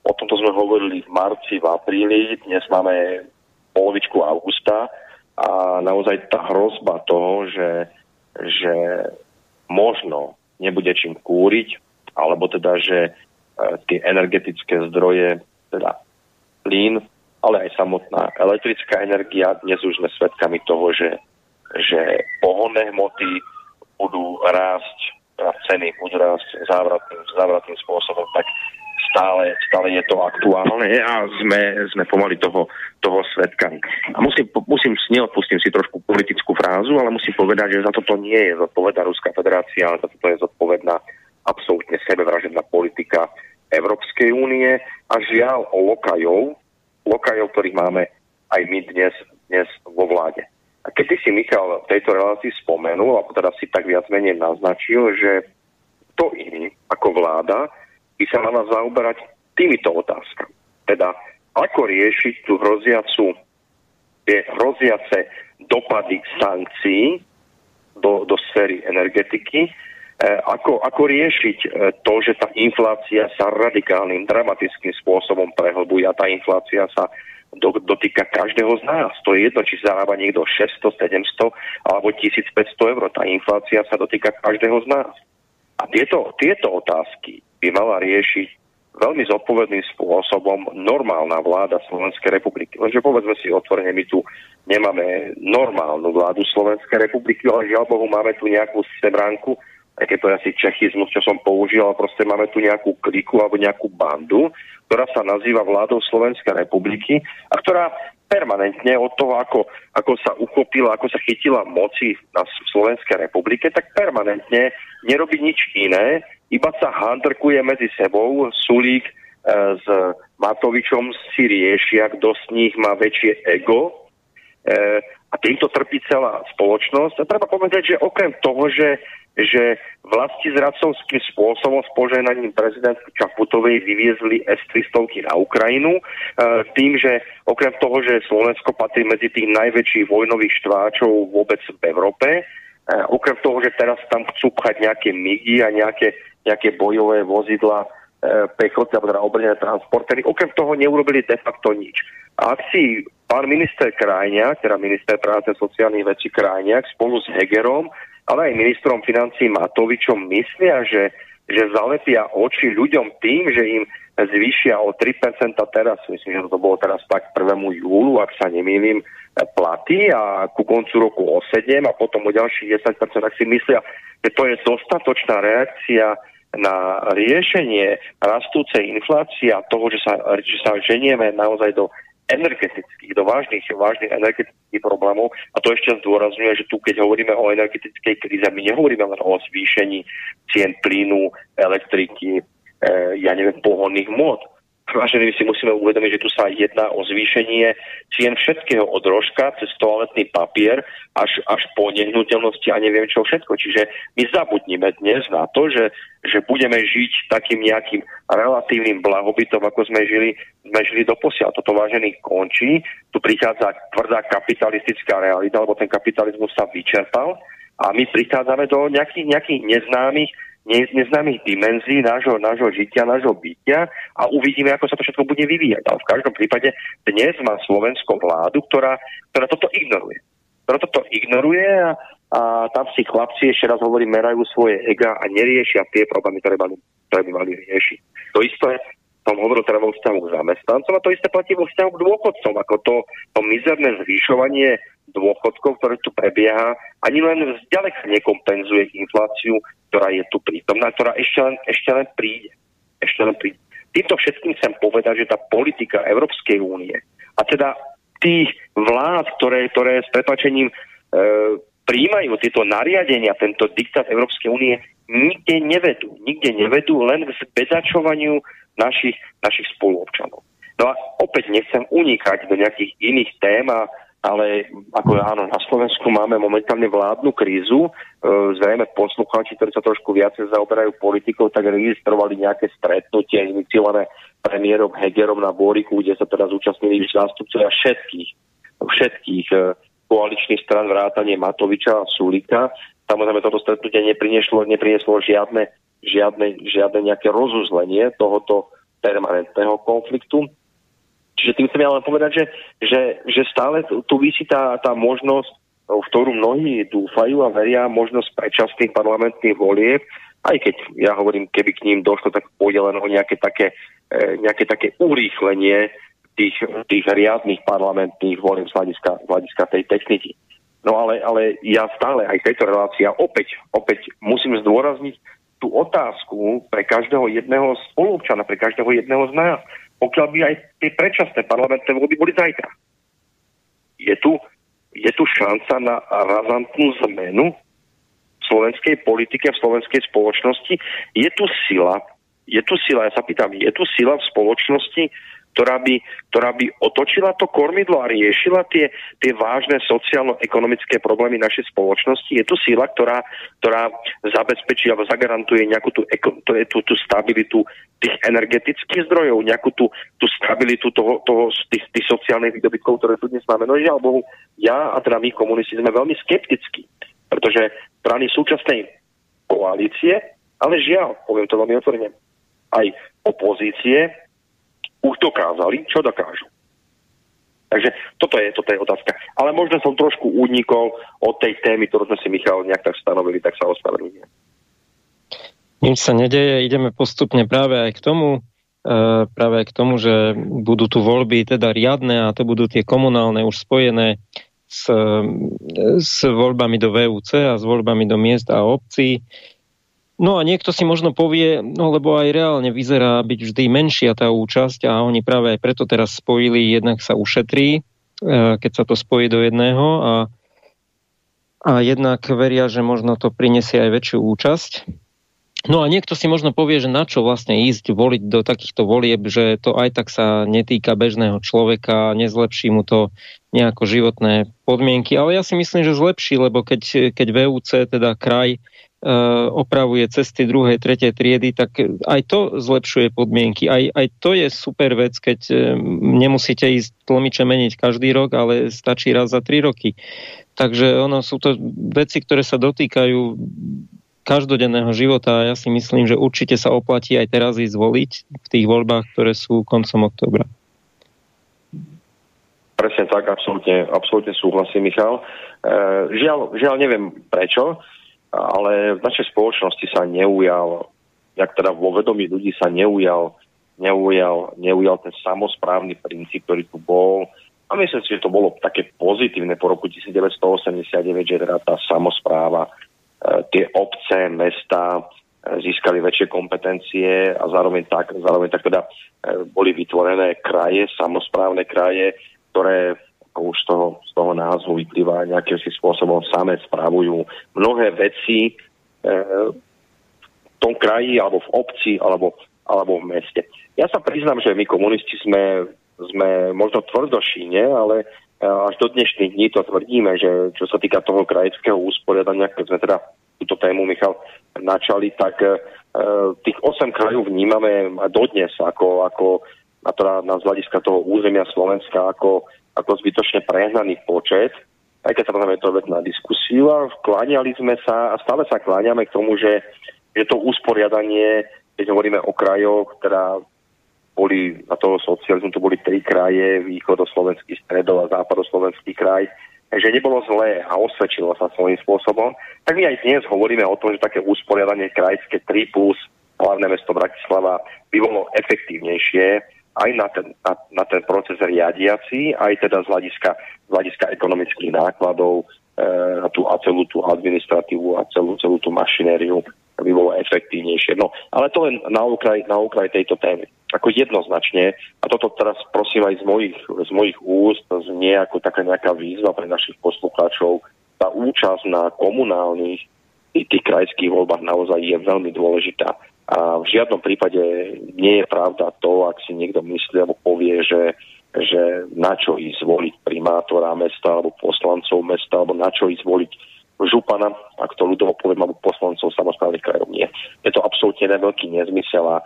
O tomto sme hovorili v marci, v apríli, dnes máme polovičku augusta a naozaj tá hrozba toho, že, že možno nebude čím kúriť, alebo teda, že e, tie energetické zdroje, teda plyn, ale aj samotná elektrická energia, dnes už sme svedkami toho, že, že pohonné hmoty budú rásť, ceny budú rásť závratným, závratným spôsobom, tak stále, stále je to aktuálne a sme, sme pomaly toho, toho svetkami. A musím, musím, neodpustím si trošku politickú frázu, ale musím povedať, že za toto nie je zodpovedná Ruská federácia, ale za toto je zodpovedná absolútne sebevražedná politika Európskej únie a žiaľ o lokajov, lokajov, ktorých máme aj my dnes, dnes vo vláde. A keď si, Michal, v tejto relácii spomenul, alebo teda si tak viac menej naznačil, že to iný ako vláda by sa mala zaoberať týmito otázkami. Teda, ako riešiť tú hroziacu, tie hroziace dopady sankcií do, do sféry energetiky, e, ako, ako riešiť e, to, že tá inflácia sa radikálnym, dramatickým spôsobom prehlbuje a tá inflácia sa do, dotýka každého z nás. To je jedno, či zarába niekto 600, 700 alebo 1500 eur. Tá inflácia sa dotýka každého z nás. A tieto, tieto otázky by mala riešiť veľmi zodpovedným spôsobom normálna vláda Slovenskej republiky. Lenže povedzme si otvorene, my tu nemáme normálnu vládu Slovenskej republiky, ale žiaľ Bohu máme tu nejakú sebránku, aj keď to je asi čechizmus, čo som použil, ale proste máme tu nejakú kliku alebo nejakú bandu, ktorá sa nazýva vládou Slovenskej republiky a ktorá permanentne od toho, ako, ako sa uchopila, ako sa chytila moci na Slovenskej republike, tak permanentne nerobí nič iné, iba sa handrkuje medzi sebou. Sulík e, s Matovičom si riešia, kto z nich má väčšie ego a týmto trpí celá spoločnosť. A treba povedať, že okrem toho, že, že vlasti zradcovským spôsobom s poženaním prezidentky Čaputovej vyviezli S-300 na Ukrajinu, e, tým, že okrem toho, že Slovensko patrí medzi tých najväčších vojnových štváčov vôbec v Európe, e, okrem toho, že teraz tam chcú pchať nejaké migy a nejaké, nejaké bojové vozidla E, pechoty, alebo teda obrnené transportéry. Okrem toho neurobili de facto nič. A ak si pán minister Krajňák, teda minister práce sociálnych vecí Krajňák spolu s Hegerom, ale aj ministrom financí Matovičom myslia, že, že zalepia oči ľuďom tým, že im zvýšia o 3% teraz, myslím, že to bolo teraz tak 1. júlu, ak sa nemýlim, platy a ku koncu roku o 7 a potom o ďalších 10%, ak si myslia, že to je dostatočná reakcia na riešenie rastúcej inflácie a toho, že sa, že sa ženieme naozaj do energetických, do vážnych, vážnych energetických problémov. A to ešte zdôrazňuje, že tu, keď hovoríme o energetickej kríze, my nehovoríme len o zvýšení cien plynu, elektriky, e, ja neviem, pohonných môd. Vážení, si musíme uvedomiť, že tu sa jedná o zvýšenie cien všetkého od rožka cez toaletný papier až, až po nehnuteľnosti a neviem čo všetko. Čiže my zabudnime dnes na to, že, že budeme žiť takým nejakým relatívnym blahobytom, ako sme žili, sme žili do posiaľ. Toto vážený končí, tu prichádza tvrdá kapitalistická realita, lebo ten kapitalizmus sa vyčerpal a my prichádzame do nejakých, nejakých neznámych neznámych dimenzií nášho, nášho žitia, nášho bytia a uvidíme, ako sa to všetko bude vyvíjať. Ale v každom prípade dnes má Slovensko vládu, ktorá, ktorá toto ignoruje. Ktorá toto ignoruje a, a tam si chlapci, ešte raz hovorím, merajú svoje ega a neriešia tie problémy, ktoré, mali, ktoré by mali riešiť. To isté som hovoril teda vo vzťahu k zamestnancom a to isté platí vo vzťahu k dôchodcom, ako to, to mizerné zvýšovanie dôchodkov, ktoré tu prebieha, ani len zďaleka nekompenzuje infláciu, ktorá je tu prítomná, ktorá ešte len, ešte len príde. Ešte len príde. Týmto všetkým chcem povedať, že tá politika Európskej únie a teda tých vlád, ktoré, ktoré s prepačením e, príjmajú tieto nariadenia, tento diktát Európskej únie, nikde nevedú. Nikde nevedú len k zbedačovaniu našich, našich spoluobčanov. No a opäť nechcem unikať do nejakých iných tém a ale ako áno, na Slovensku máme momentálne vládnu krízu. E, zrejme poslucháči, ktorí sa trošku viacej zaoberajú politikou, tak registrovali nejaké stretnutie iniciované premiérom Hegerom na Boriku, kde sa teda zúčastnili zástupcovia všetkých, všetkých e, koaličných stran vrátane Matoviča a Sulika. Samozrejme, toto stretnutie neprineslo, neprineslo žiadne, žiadne, žiadne nejaké rozuzlenie tohoto permanentného konfliktu Čiže tým chcem ja len povedať, že, že, že stále tu vysí tá, tá možnosť, v ktorú mnohí dúfajú a veria, možnosť predčasných parlamentných volieb, aj keď ja hovorím, keby k ním došlo, tak pôjde len o nejaké také, e, nejaké také urýchlenie tých, tých riadných parlamentných volieb z hľadiska, z hľadiska tej techniky. No ale, ale ja stále aj tejto relácii opäť, opäť musím zdôrazniť tú otázku pre každého jedného spolupčana, pre každého jedného z nás pokiaľ by aj tie predčasné parlamentné voľby boli zajtra. Je tu, je tu šanca na razantnú zmenu v slovenskej politike, v slovenskej spoločnosti. Je tu sila, je tu sila, ja sa pýtam, je tu sila v spoločnosti, ktorá by, ktorá by otočila to kormidlo a riešila tie, tie vážne sociálno-ekonomické problémy našej spoločnosti. Je tu síla, ktorá, ktorá zabezpečí alebo zagarantuje nejakú tú, tú, tú stabilitu tých energetických zdrojov, nejakú tú, tú stabilitu toho, toho, tých, tých sociálnych výdobytkov, ktoré tu dnes máme. No žiaľ Bohu, ja a teda my komunisti sme veľmi skeptickí, pretože strany súčasnej koalície, ale žiaľ, poviem to veľmi otvorene, aj opozície už dokázali, čo dokážu. Takže toto je, toto je otázka. Ale možno som trošku unikol od tej témy, ktorú sme si Michal nejak tak stanovili, tak sa ospravedlňujem. Nič sa nedeje, ideme postupne práve aj k tomu, e, práve k tomu, že budú tu voľby teda riadne a to budú tie komunálne už spojené s, s voľbami do VUC a s voľbami do miest a obcí. No a niekto si možno povie, no lebo aj reálne vyzerá byť vždy menšia tá účasť a oni práve aj preto teraz spojili, jednak sa ušetrí, e, keď sa to spojí do jedného a, a jednak veria, že možno to prinesie aj väčšiu účasť. No a niekto si možno povie, že na čo vlastne ísť voliť do takýchto volieb, že to aj tak sa netýka bežného človeka, nezlepší mu to nejako životné podmienky, ale ja si myslím, že zlepší, lebo keď, keď VUC, teda kraj, opravuje cesty druhej, tretej triedy, tak aj to zlepšuje podmienky. Aj, aj to je super vec, keď e, nemusíte ísť tlmiče meniť každý rok, ale stačí raz za tri roky. Takže ono sú to veci, ktoré sa dotýkajú každodenného života a ja si myslím, že určite sa oplatí aj teraz ísť voliť v tých voľbách, ktoré sú koncom oktobra. Presne tak, absolútne, absolútne súhlasím, Michal. E, žiaľ, žiaľ, neviem prečo, ale v našej spoločnosti sa neujal, jak teda vo vedomí ľudí sa neujal, neujal, neujal ten samozprávny princíp, ktorý tu bol. A myslím si, že to bolo také pozitívne po roku 1989, že teda tá samozpráva E, tie obce, mesta e, získali väčšie kompetencie a zároveň tak, zároveň tak teda e, boli vytvorené kraje, samozprávne kraje, ktoré ako už toho, z toho názvu vyplýva nejakým si spôsobom same spravujú mnohé veci v tom kraji alebo v obci alebo, alebo v meste. Ja sa priznám, že my komunisti sme, sme možno tvrdošíne, ale až do dnešných dní to tvrdíme, že čo sa týka toho krajského usporiadania, keď sme teda túto tému, Michal, načali, tak e, tých 8 krajov vnímame dodnes ako, ako a teda na z hľadiska toho územia Slovenska ako, ako zbytočne prehnaný počet, aj keď samozrejme to vec na diskusiu a kláňali sme sa a stále sa kláňame k tomu, že, že to usporiadanie, keď hovoríme o krajoch, teda boli na toho socializmu, to boli tri kraje, východoslovenský, stredov a západoslovenský kraj, že nebolo zlé a osvedčilo sa svojím spôsobom, tak my aj dnes hovoríme o tom, že také usporiadanie krajské 3 plus hlavné mesto Bratislava by bolo efektívnejšie aj na ten, na, na ten proces riadiaci, aj teda z hľadiska, z hľadiska ekonomických nákladov e, tú, a celú tú administratívu a celú, celú tú mašinériu by bolo efektívnejšie. No, ale to len na okraj, na okraj tejto témy. Ako jednoznačne, a toto teraz prosím aj z mojich, z mojich úst, znie ako taká nejaká výzva pre našich poslucháčov, tá účasť na komunálnych i tých krajských voľbách naozaj je veľmi dôležitá. A v žiadnom prípade nie je pravda to, ak si niekto myslí alebo povie, že, že na čo ísť zvoliť primátora mesta alebo poslancov mesta alebo na čo ísť zvoliť župana, ak to ľudovo poviem, alebo poslancov samozprávnych krajov nie. Je to absolútne veľký nezmysel a e,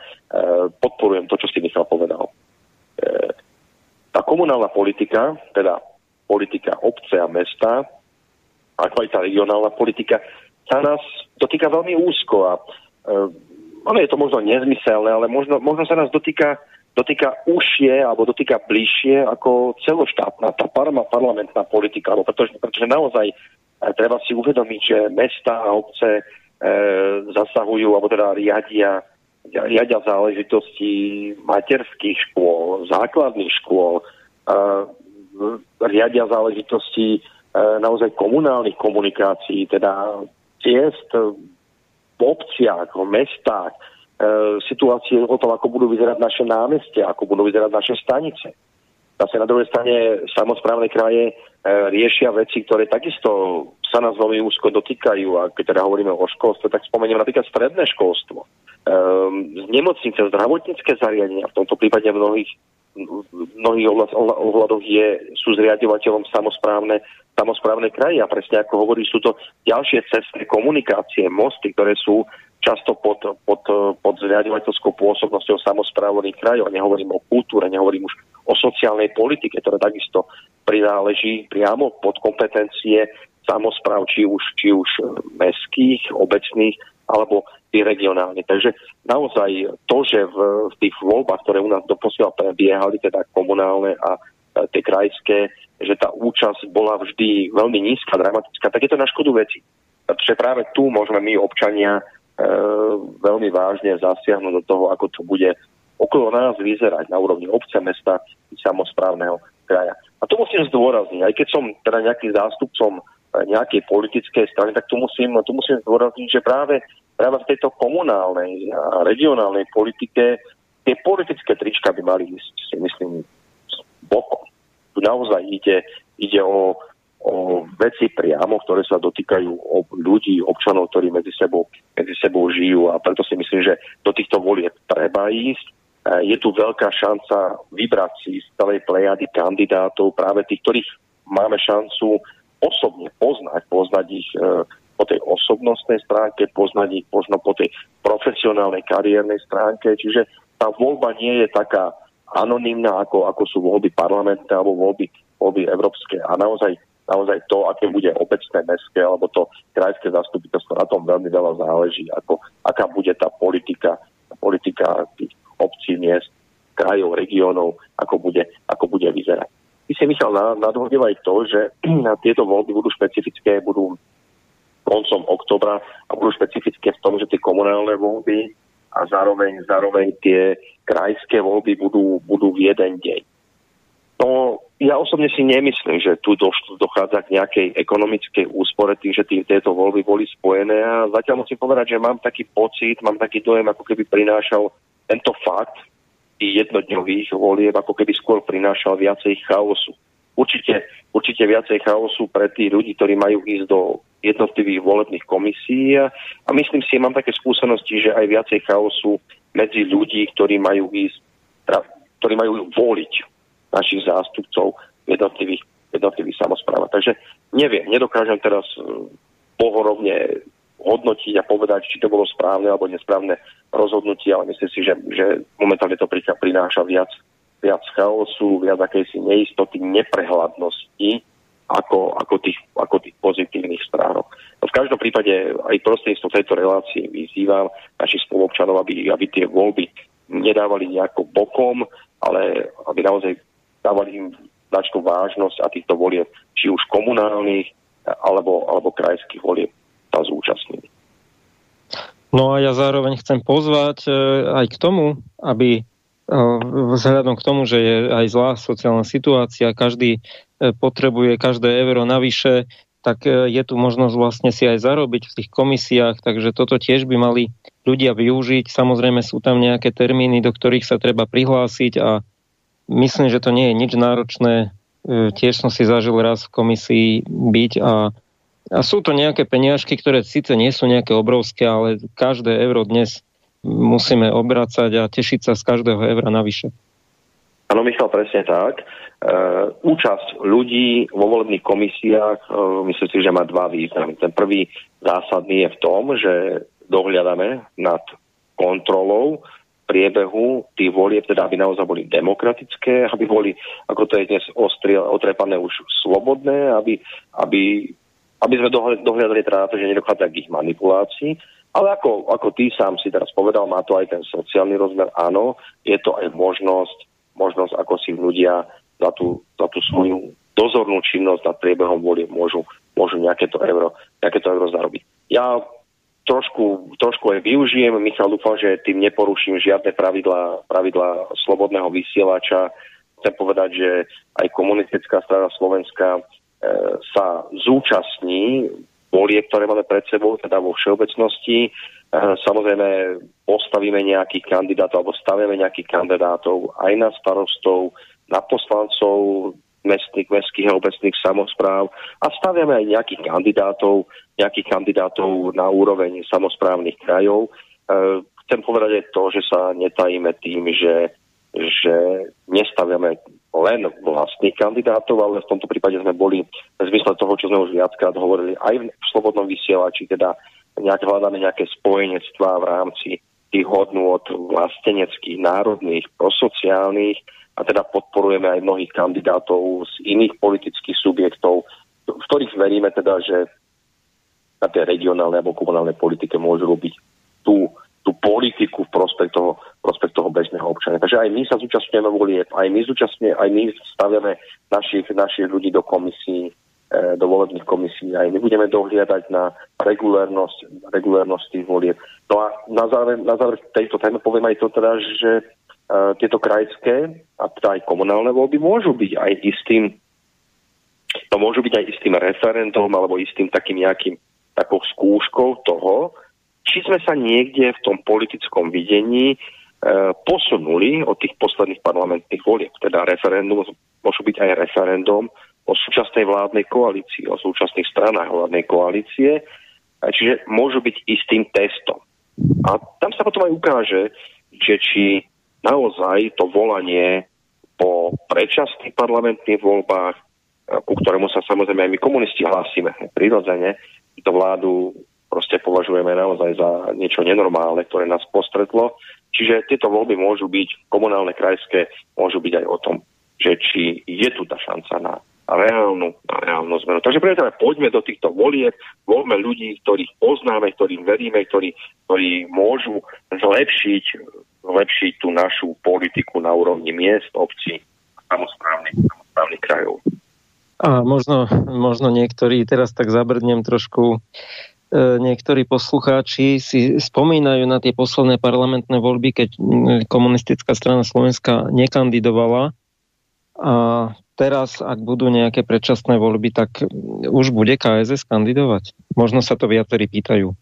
podporujem to, čo si Michal povedal. E, tá komunálna politika, teda politika obce a mesta, ako aj tá regionálna politika, sa nás dotýka veľmi úzko a e, je to možno nezmyselné, ale možno, možno sa nás dotýka dotýka užšie alebo dotýka bližšie ako celoštátna tá parlamentná politika, alebo pretože, pretože naozaj treba si uvedomiť, že mesta a obce e, zasahujú alebo teda riadia, riadia záležitosti materských škôl, základných škôl, e, riadia záležitosti naozaj komunálnych komunikácií, teda ciest v obciach, v mestách, e, situácie o tom, ako budú vyzerať naše námestia, ako budú vyzerať naše stanice. Zase na druhej strane samozprávne kraje e, riešia veci, ktoré takisto sa nás veľmi úzko dotýkajú. A keď teda hovoríme o školstve, tak spomeniem napríklad stredné školstvo. E, nemocnice, zdravotnícke zariadenia, v tomto prípade v mnohých, mnohých ohľadoch je, sú zriadovateľom samozprávne, samozprávne kraje. A presne ako hovorí, sú to ďalšie cesty komunikácie, mosty, ktoré sú často pod, pod, pod zriadovateľskou pôsobnosťou samozprávnych krajov. Nehovorím o kultúre, nehovorím už o sociálnej politike, ktorá takisto prináleží priamo pod kompetencie samozpráv, či už, či už mestských, obecných, alebo tých regionálnych. Takže naozaj to, že v, v tých voľbách, ktoré u nás doposiaľ prebiehali, teda komunálne a tie krajské, že tá účasť bola vždy veľmi nízka, dramatická, tak je to na škodu veci. Pretože práve tu môžeme my, občania, e, veľmi vážne zasiahnuť do toho, ako to bude okolo nás vyzerať na úrovni obce, mesta i samozprávneho kraja. A to musím zdôrazniť, aj keď som teda nejakým zástupcom nejakej politickej strany, tak tu musím, tu musím zdôrazniť, že práve, práve v tejto komunálnej a regionálnej politike tie politické trička by mali ísť, si myslím, bokom. Tu naozaj ide, ide o, o veci priamo, ktoré sa dotýkajú ob ľudí, občanov, ktorí medzi sebou, medzi sebou žijú a preto si myslím, že do týchto volieb treba ísť. Je tu veľká šanca vybrať si z celej plejady kandidátov, práve tých, ktorých máme šancu osobne poznať, poznať ich e, po tej osobnostnej stránke, poznať ich možno po tej profesionálnej kariérnej stránke. Čiže tá voľba nie je taká anonimná, ako, ako sú voľby parlamentné alebo voľby, voľby európske. A naozaj, naozaj to, aké bude obecné mestské alebo to krajské zastupiteľstvo, na tom veľmi veľa záleží, ako, aká bude tá politika, politika tých obcí, miest, krajov, regiónov, ako bude, ako bude vyzerať. Si, Michal, nadhodil aj to, že tieto voľby budú špecifické, budú koncom oktobra a budú špecifické v tom, že tie komunálne voľby a zároveň, zároveň tie krajské voľby budú, budú v jeden deň. No, ja osobne si nemyslím, že tu dochádza k nejakej ekonomickej úspore tým, že tým, tieto voľby boli spojené a zatiaľ musím povedať, že mám taký pocit, mám taký dojem, ako keby prinášal tento fakt jednodňových volieb, ako keby skôr prinášal viacej chaosu. Určite, určite viacej chaosu pre tých ľudí, ktorí majú ísť do jednotlivých volebných komisí a, a myslím si, mám také skúsenosti, že aj viacej chaosu medzi ľudí, ktorí majú ísť, ktorí majú voliť našich zástupcov v jednotlivých, jednotlivých samozprávach. Takže neviem, nedokážem teraz e, pohorovne hodnotiť a povedať, či to bolo správne alebo nesprávne rozhodnutie, ale myslím si, že, že momentálne to prináša viac, viac chaosu, viac akejsi neistoty, neprehľadnosti ako, ako, tých, ako tých pozitívnych stránok. No v každom prípade aj prostredníctvom tejto relácie vyzývam našich spolupčanov, aby, aby tie voľby nedávali nejako bokom, ale aby naozaj dávali im značnú vážnosť a týchto volieb, či už komunálnych alebo, alebo krajských volieb sa zúčastnili. No a ja zároveň chcem pozvať e, aj k tomu, aby e, vzhľadom k tomu, že je aj zlá sociálna situácia, každý E, potrebuje každé euro navyše, tak je tu možnosť vlastne si aj zarobiť v tých komisiách, takže toto tiež by mali ľudia využiť. Samozrejme sú tam nejaké termíny, do ktorých sa treba prihlásiť a myslím, že to nie je nič náročné. Tiež som si zažil raz v komisii byť a, a sú to nejaké peniažky, ktoré síce nie sú nejaké obrovské, ale každé euro dnes musíme obracať a tešiť sa z každého eura navyše. Áno, Michal, presne tak. Uh, účasť ľudí vo volebných komisiách, uh, myslím si, že má dva významy. Ten prvý zásadný je v tom, že dohľadáme nad kontrolou priebehu tých volieb, teda aby naozaj boli demokratické, aby boli, ako to je dnes ostrie, otrepané už slobodné, aby, aby, aby sme dohľadali teda na to, že nedochádza k ich manipulácii. Ale ako, ako ty sám si teraz povedal, má to aj ten sociálny rozmer, áno, je to aj možnosť, možnosť ako si ľudia za tú, za tú svoju dozornú činnosť nad priebehom volie môžu, môžu nejaké to euro, nejaké to euro zarobiť. Ja trošku, trošku aj využijem, Michal, dúfam, že tým neporuším žiadne pravidla, pravidla slobodného vysielača. Chcem povedať, že aj komunistická strana Slovenska sa zúčastní volie, ktoré máme pred sebou, teda vo všeobecnosti. E, samozrejme, postavíme nejakých kandidátov alebo stavíme nejakých kandidátov aj na starostov, na poslancov mestných, mestských a obecných samozpráv a staviame aj nejakých kandidátov, nejakých kandidátov na úroveň samozprávnych krajov. E, chcem povedať aj to, že sa netajíme tým, že, že nestaviame len vlastných kandidátov, ale v tomto prípade sme boli v zmysle toho, čo sme už viackrát hovorili, aj v slobodnom vysielači, teda nejak hľadáme nejaké spojenectvá v rámci tých hodnôt vlasteneckých, národných, prosociálnych, a teda podporujeme aj mnohých kandidátov z iných politických subjektov, v ktorých veríme teda, že na tej regionálnej alebo komunálnej politike môžu robiť tú, tú politiku v prospech toho, prospech toho bežného občania. Takže aj my sa zúčastňujeme volieb, aj my zúčastňujeme, aj my staviame našich, našich ľudí do komisí, e, do volebných komisí, aj my budeme dohliadať na regulérnosť, regulérnosť tých volieb. No a na záver, na záver tejto téme poviem aj to teda, že E, tieto krajské a teda aj komunálne voľby môžu byť aj istým to môžu byť aj istým referendum alebo istým takým nejakým takou skúškou toho, či sme sa niekde v tom politickom videní e, posunuli od tých posledných parlamentných volieb. Teda referendum môžu byť aj referendum o súčasnej vládnej koalícii, o súčasných stranách vládnej koalície, čiže môžu byť istým testom. A tam sa potom aj ukáže, že či naozaj to volanie po predčasných parlamentných voľbách, ku ktorému sa samozrejme aj my komunisti hlásime prirodzene, to vládu proste považujeme naozaj za niečo nenormálne, ktoré nás postretlo. Čiže tieto voľby môžu byť, komunálne, krajské, môžu byť aj o tom, že či je tu tá šanca na reálnu, na reálnu zmenu. Takže preto poďme do týchto volieb, voľme ľudí, ktorých poznáme, ktorým veríme, ktorí, ktorí môžu zlepšiť, zlepšiť tú našu politiku na úrovni miest, obcí, samozprávnych, samozprávnych krajov. A možno, možno niektorí, teraz tak zabrdnem trošku, niektorí poslucháči si spomínajú na tie posledné parlamentné voľby, keď komunistická strana Slovenska nekandidovala a teraz, ak budú nejaké predčasné voľby, tak už bude KSS kandidovať? Možno sa to viacerí pýtajú.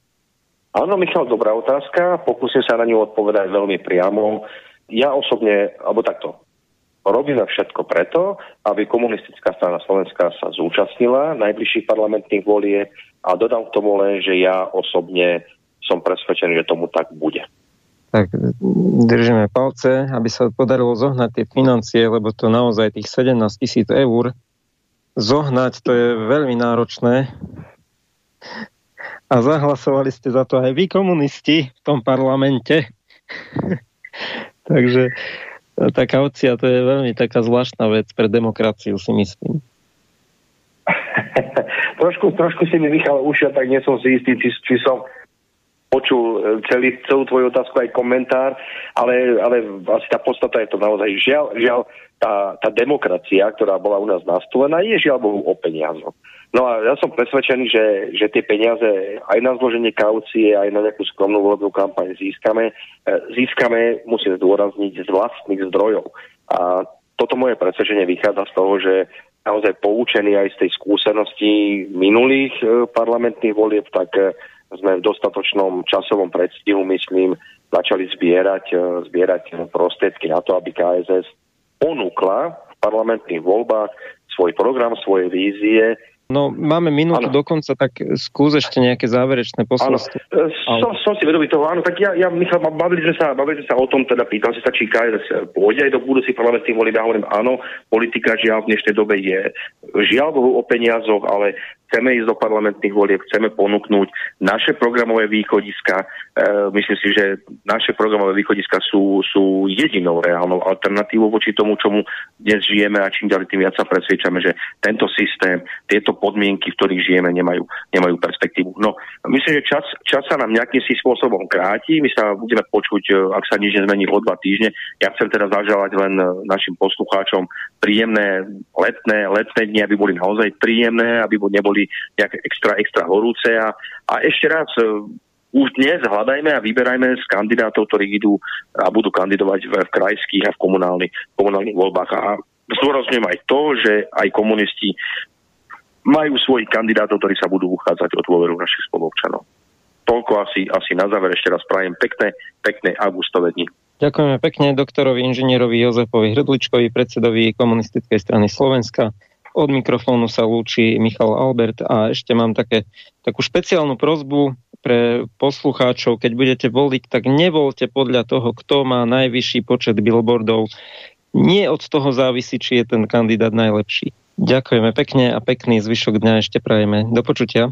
Áno, Michal, dobrá otázka. Pokúsim sa na ňu odpovedať veľmi priamo. Ja osobne, alebo takto, robíme všetko preto, aby komunistická strana Slovenska sa zúčastnila najbližších parlamentných volie a dodám k tomu len, že ja osobne som presvedčený, že tomu tak bude tak držíme palce, aby sa podarilo zohnať tie financie, lebo to naozaj tých 17 tisíc eur zohnať, to je veľmi náročné. A zahlasovali ste za to aj vy komunisti v tom parlamente. Takže tá kaucia to je veľmi taká zvláštna vec pre demokraciu, si myslím. trošku, trošku si mi Michal ušiel, tak nie som si istý, či, či som počul e, celý, celú tvoju otázku aj komentár, ale, ale asi tá podstata je to naozaj žiaľ, žiaľ tá, tá demokracia, ktorá bola u nás nastolená, je žiaľ Bohu o peniazoch. No a ja som presvedčený, že, že tie peniaze aj na zloženie kaucie, aj na nejakú skromnú volebnú kampaň získame. E, získame, musím zdôrazniť, z vlastných zdrojov. A toto moje presvedčenie vychádza z toho, že naozaj poučený aj z tej skúsenosti minulých e, parlamentných volieb, tak sme v dostatočnom časovom predstihu, myslím, začali zbierať, e, zbierať prostriedky na to, aby KSS ponúkla v parlamentných voľbách svoj program, svoje vízie No, máme minútu ano. dokonca, tak skús ešte nejaké záverečné posolstvo. E, som, som si vedomý toho, áno, tak ja, ja Michal, bavili sme, sa, bavili sme sa o tom, teda pýtal si sa, či KSS pôjde aj do budúcich parlamentných volieb. Ja hovorím, áno, politika žiaľ v dnešnej dobe je žiaľ o peniazoch, ale chceme ísť do parlamentných volieb, chceme ponúknuť naše programové východiska. E, myslím si, že naše programové východiska sú, sú jedinou reálnou alternatívou voči tomu, čomu dnes žijeme a čím ďalej tým viac sa presvedčame, že tento systém, tieto podmienky, v ktorých žijeme, nemajú, nemajú perspektívu. No, myslím, že čas, čas sa nám nejakým si spôsobom kráti. My sa budeme počuť, e, ak sa nič nezmení o dva týždne. Ja chcem teraz zaželať len e, našim poslucháčom príjemné letné, letné dni, aby boli naozaj príjemné, aby neboli nejak extra, extra horúce. A, a ešte raz, e, už dnes hľadajme a vyberajme z kandidátov, ktorí idú a budú kandidovať v, v krajských a v komunálnych, komunálnych voľbách. A zdôrazňujem aj to, že aj komunisti majú svojich kandidátov, ktorí sa budú uchádzať o dôveru našich spolupčanov. Toľko asi, asi na záver ešte raz prajem pekné, pekné augustové dni. Ďakujeme pekne doktorovi inžinierovi Jozefovi Hrdličkovi, predsedovi komunistickej strany Slovenska. Od mikrofónu sa lúči Michal Albert a ešte mám také, takú špeciálnu prozbu pre poslucháčov. Keď budete voliť, tak nevolte podľa toho, kto má najvyšší počet billboardov. Nie od toho závisí, či je ten kandidát najlepší. Ďakujeme pekne a pekný zvyšok dňa ešte prajeme. Do počutia.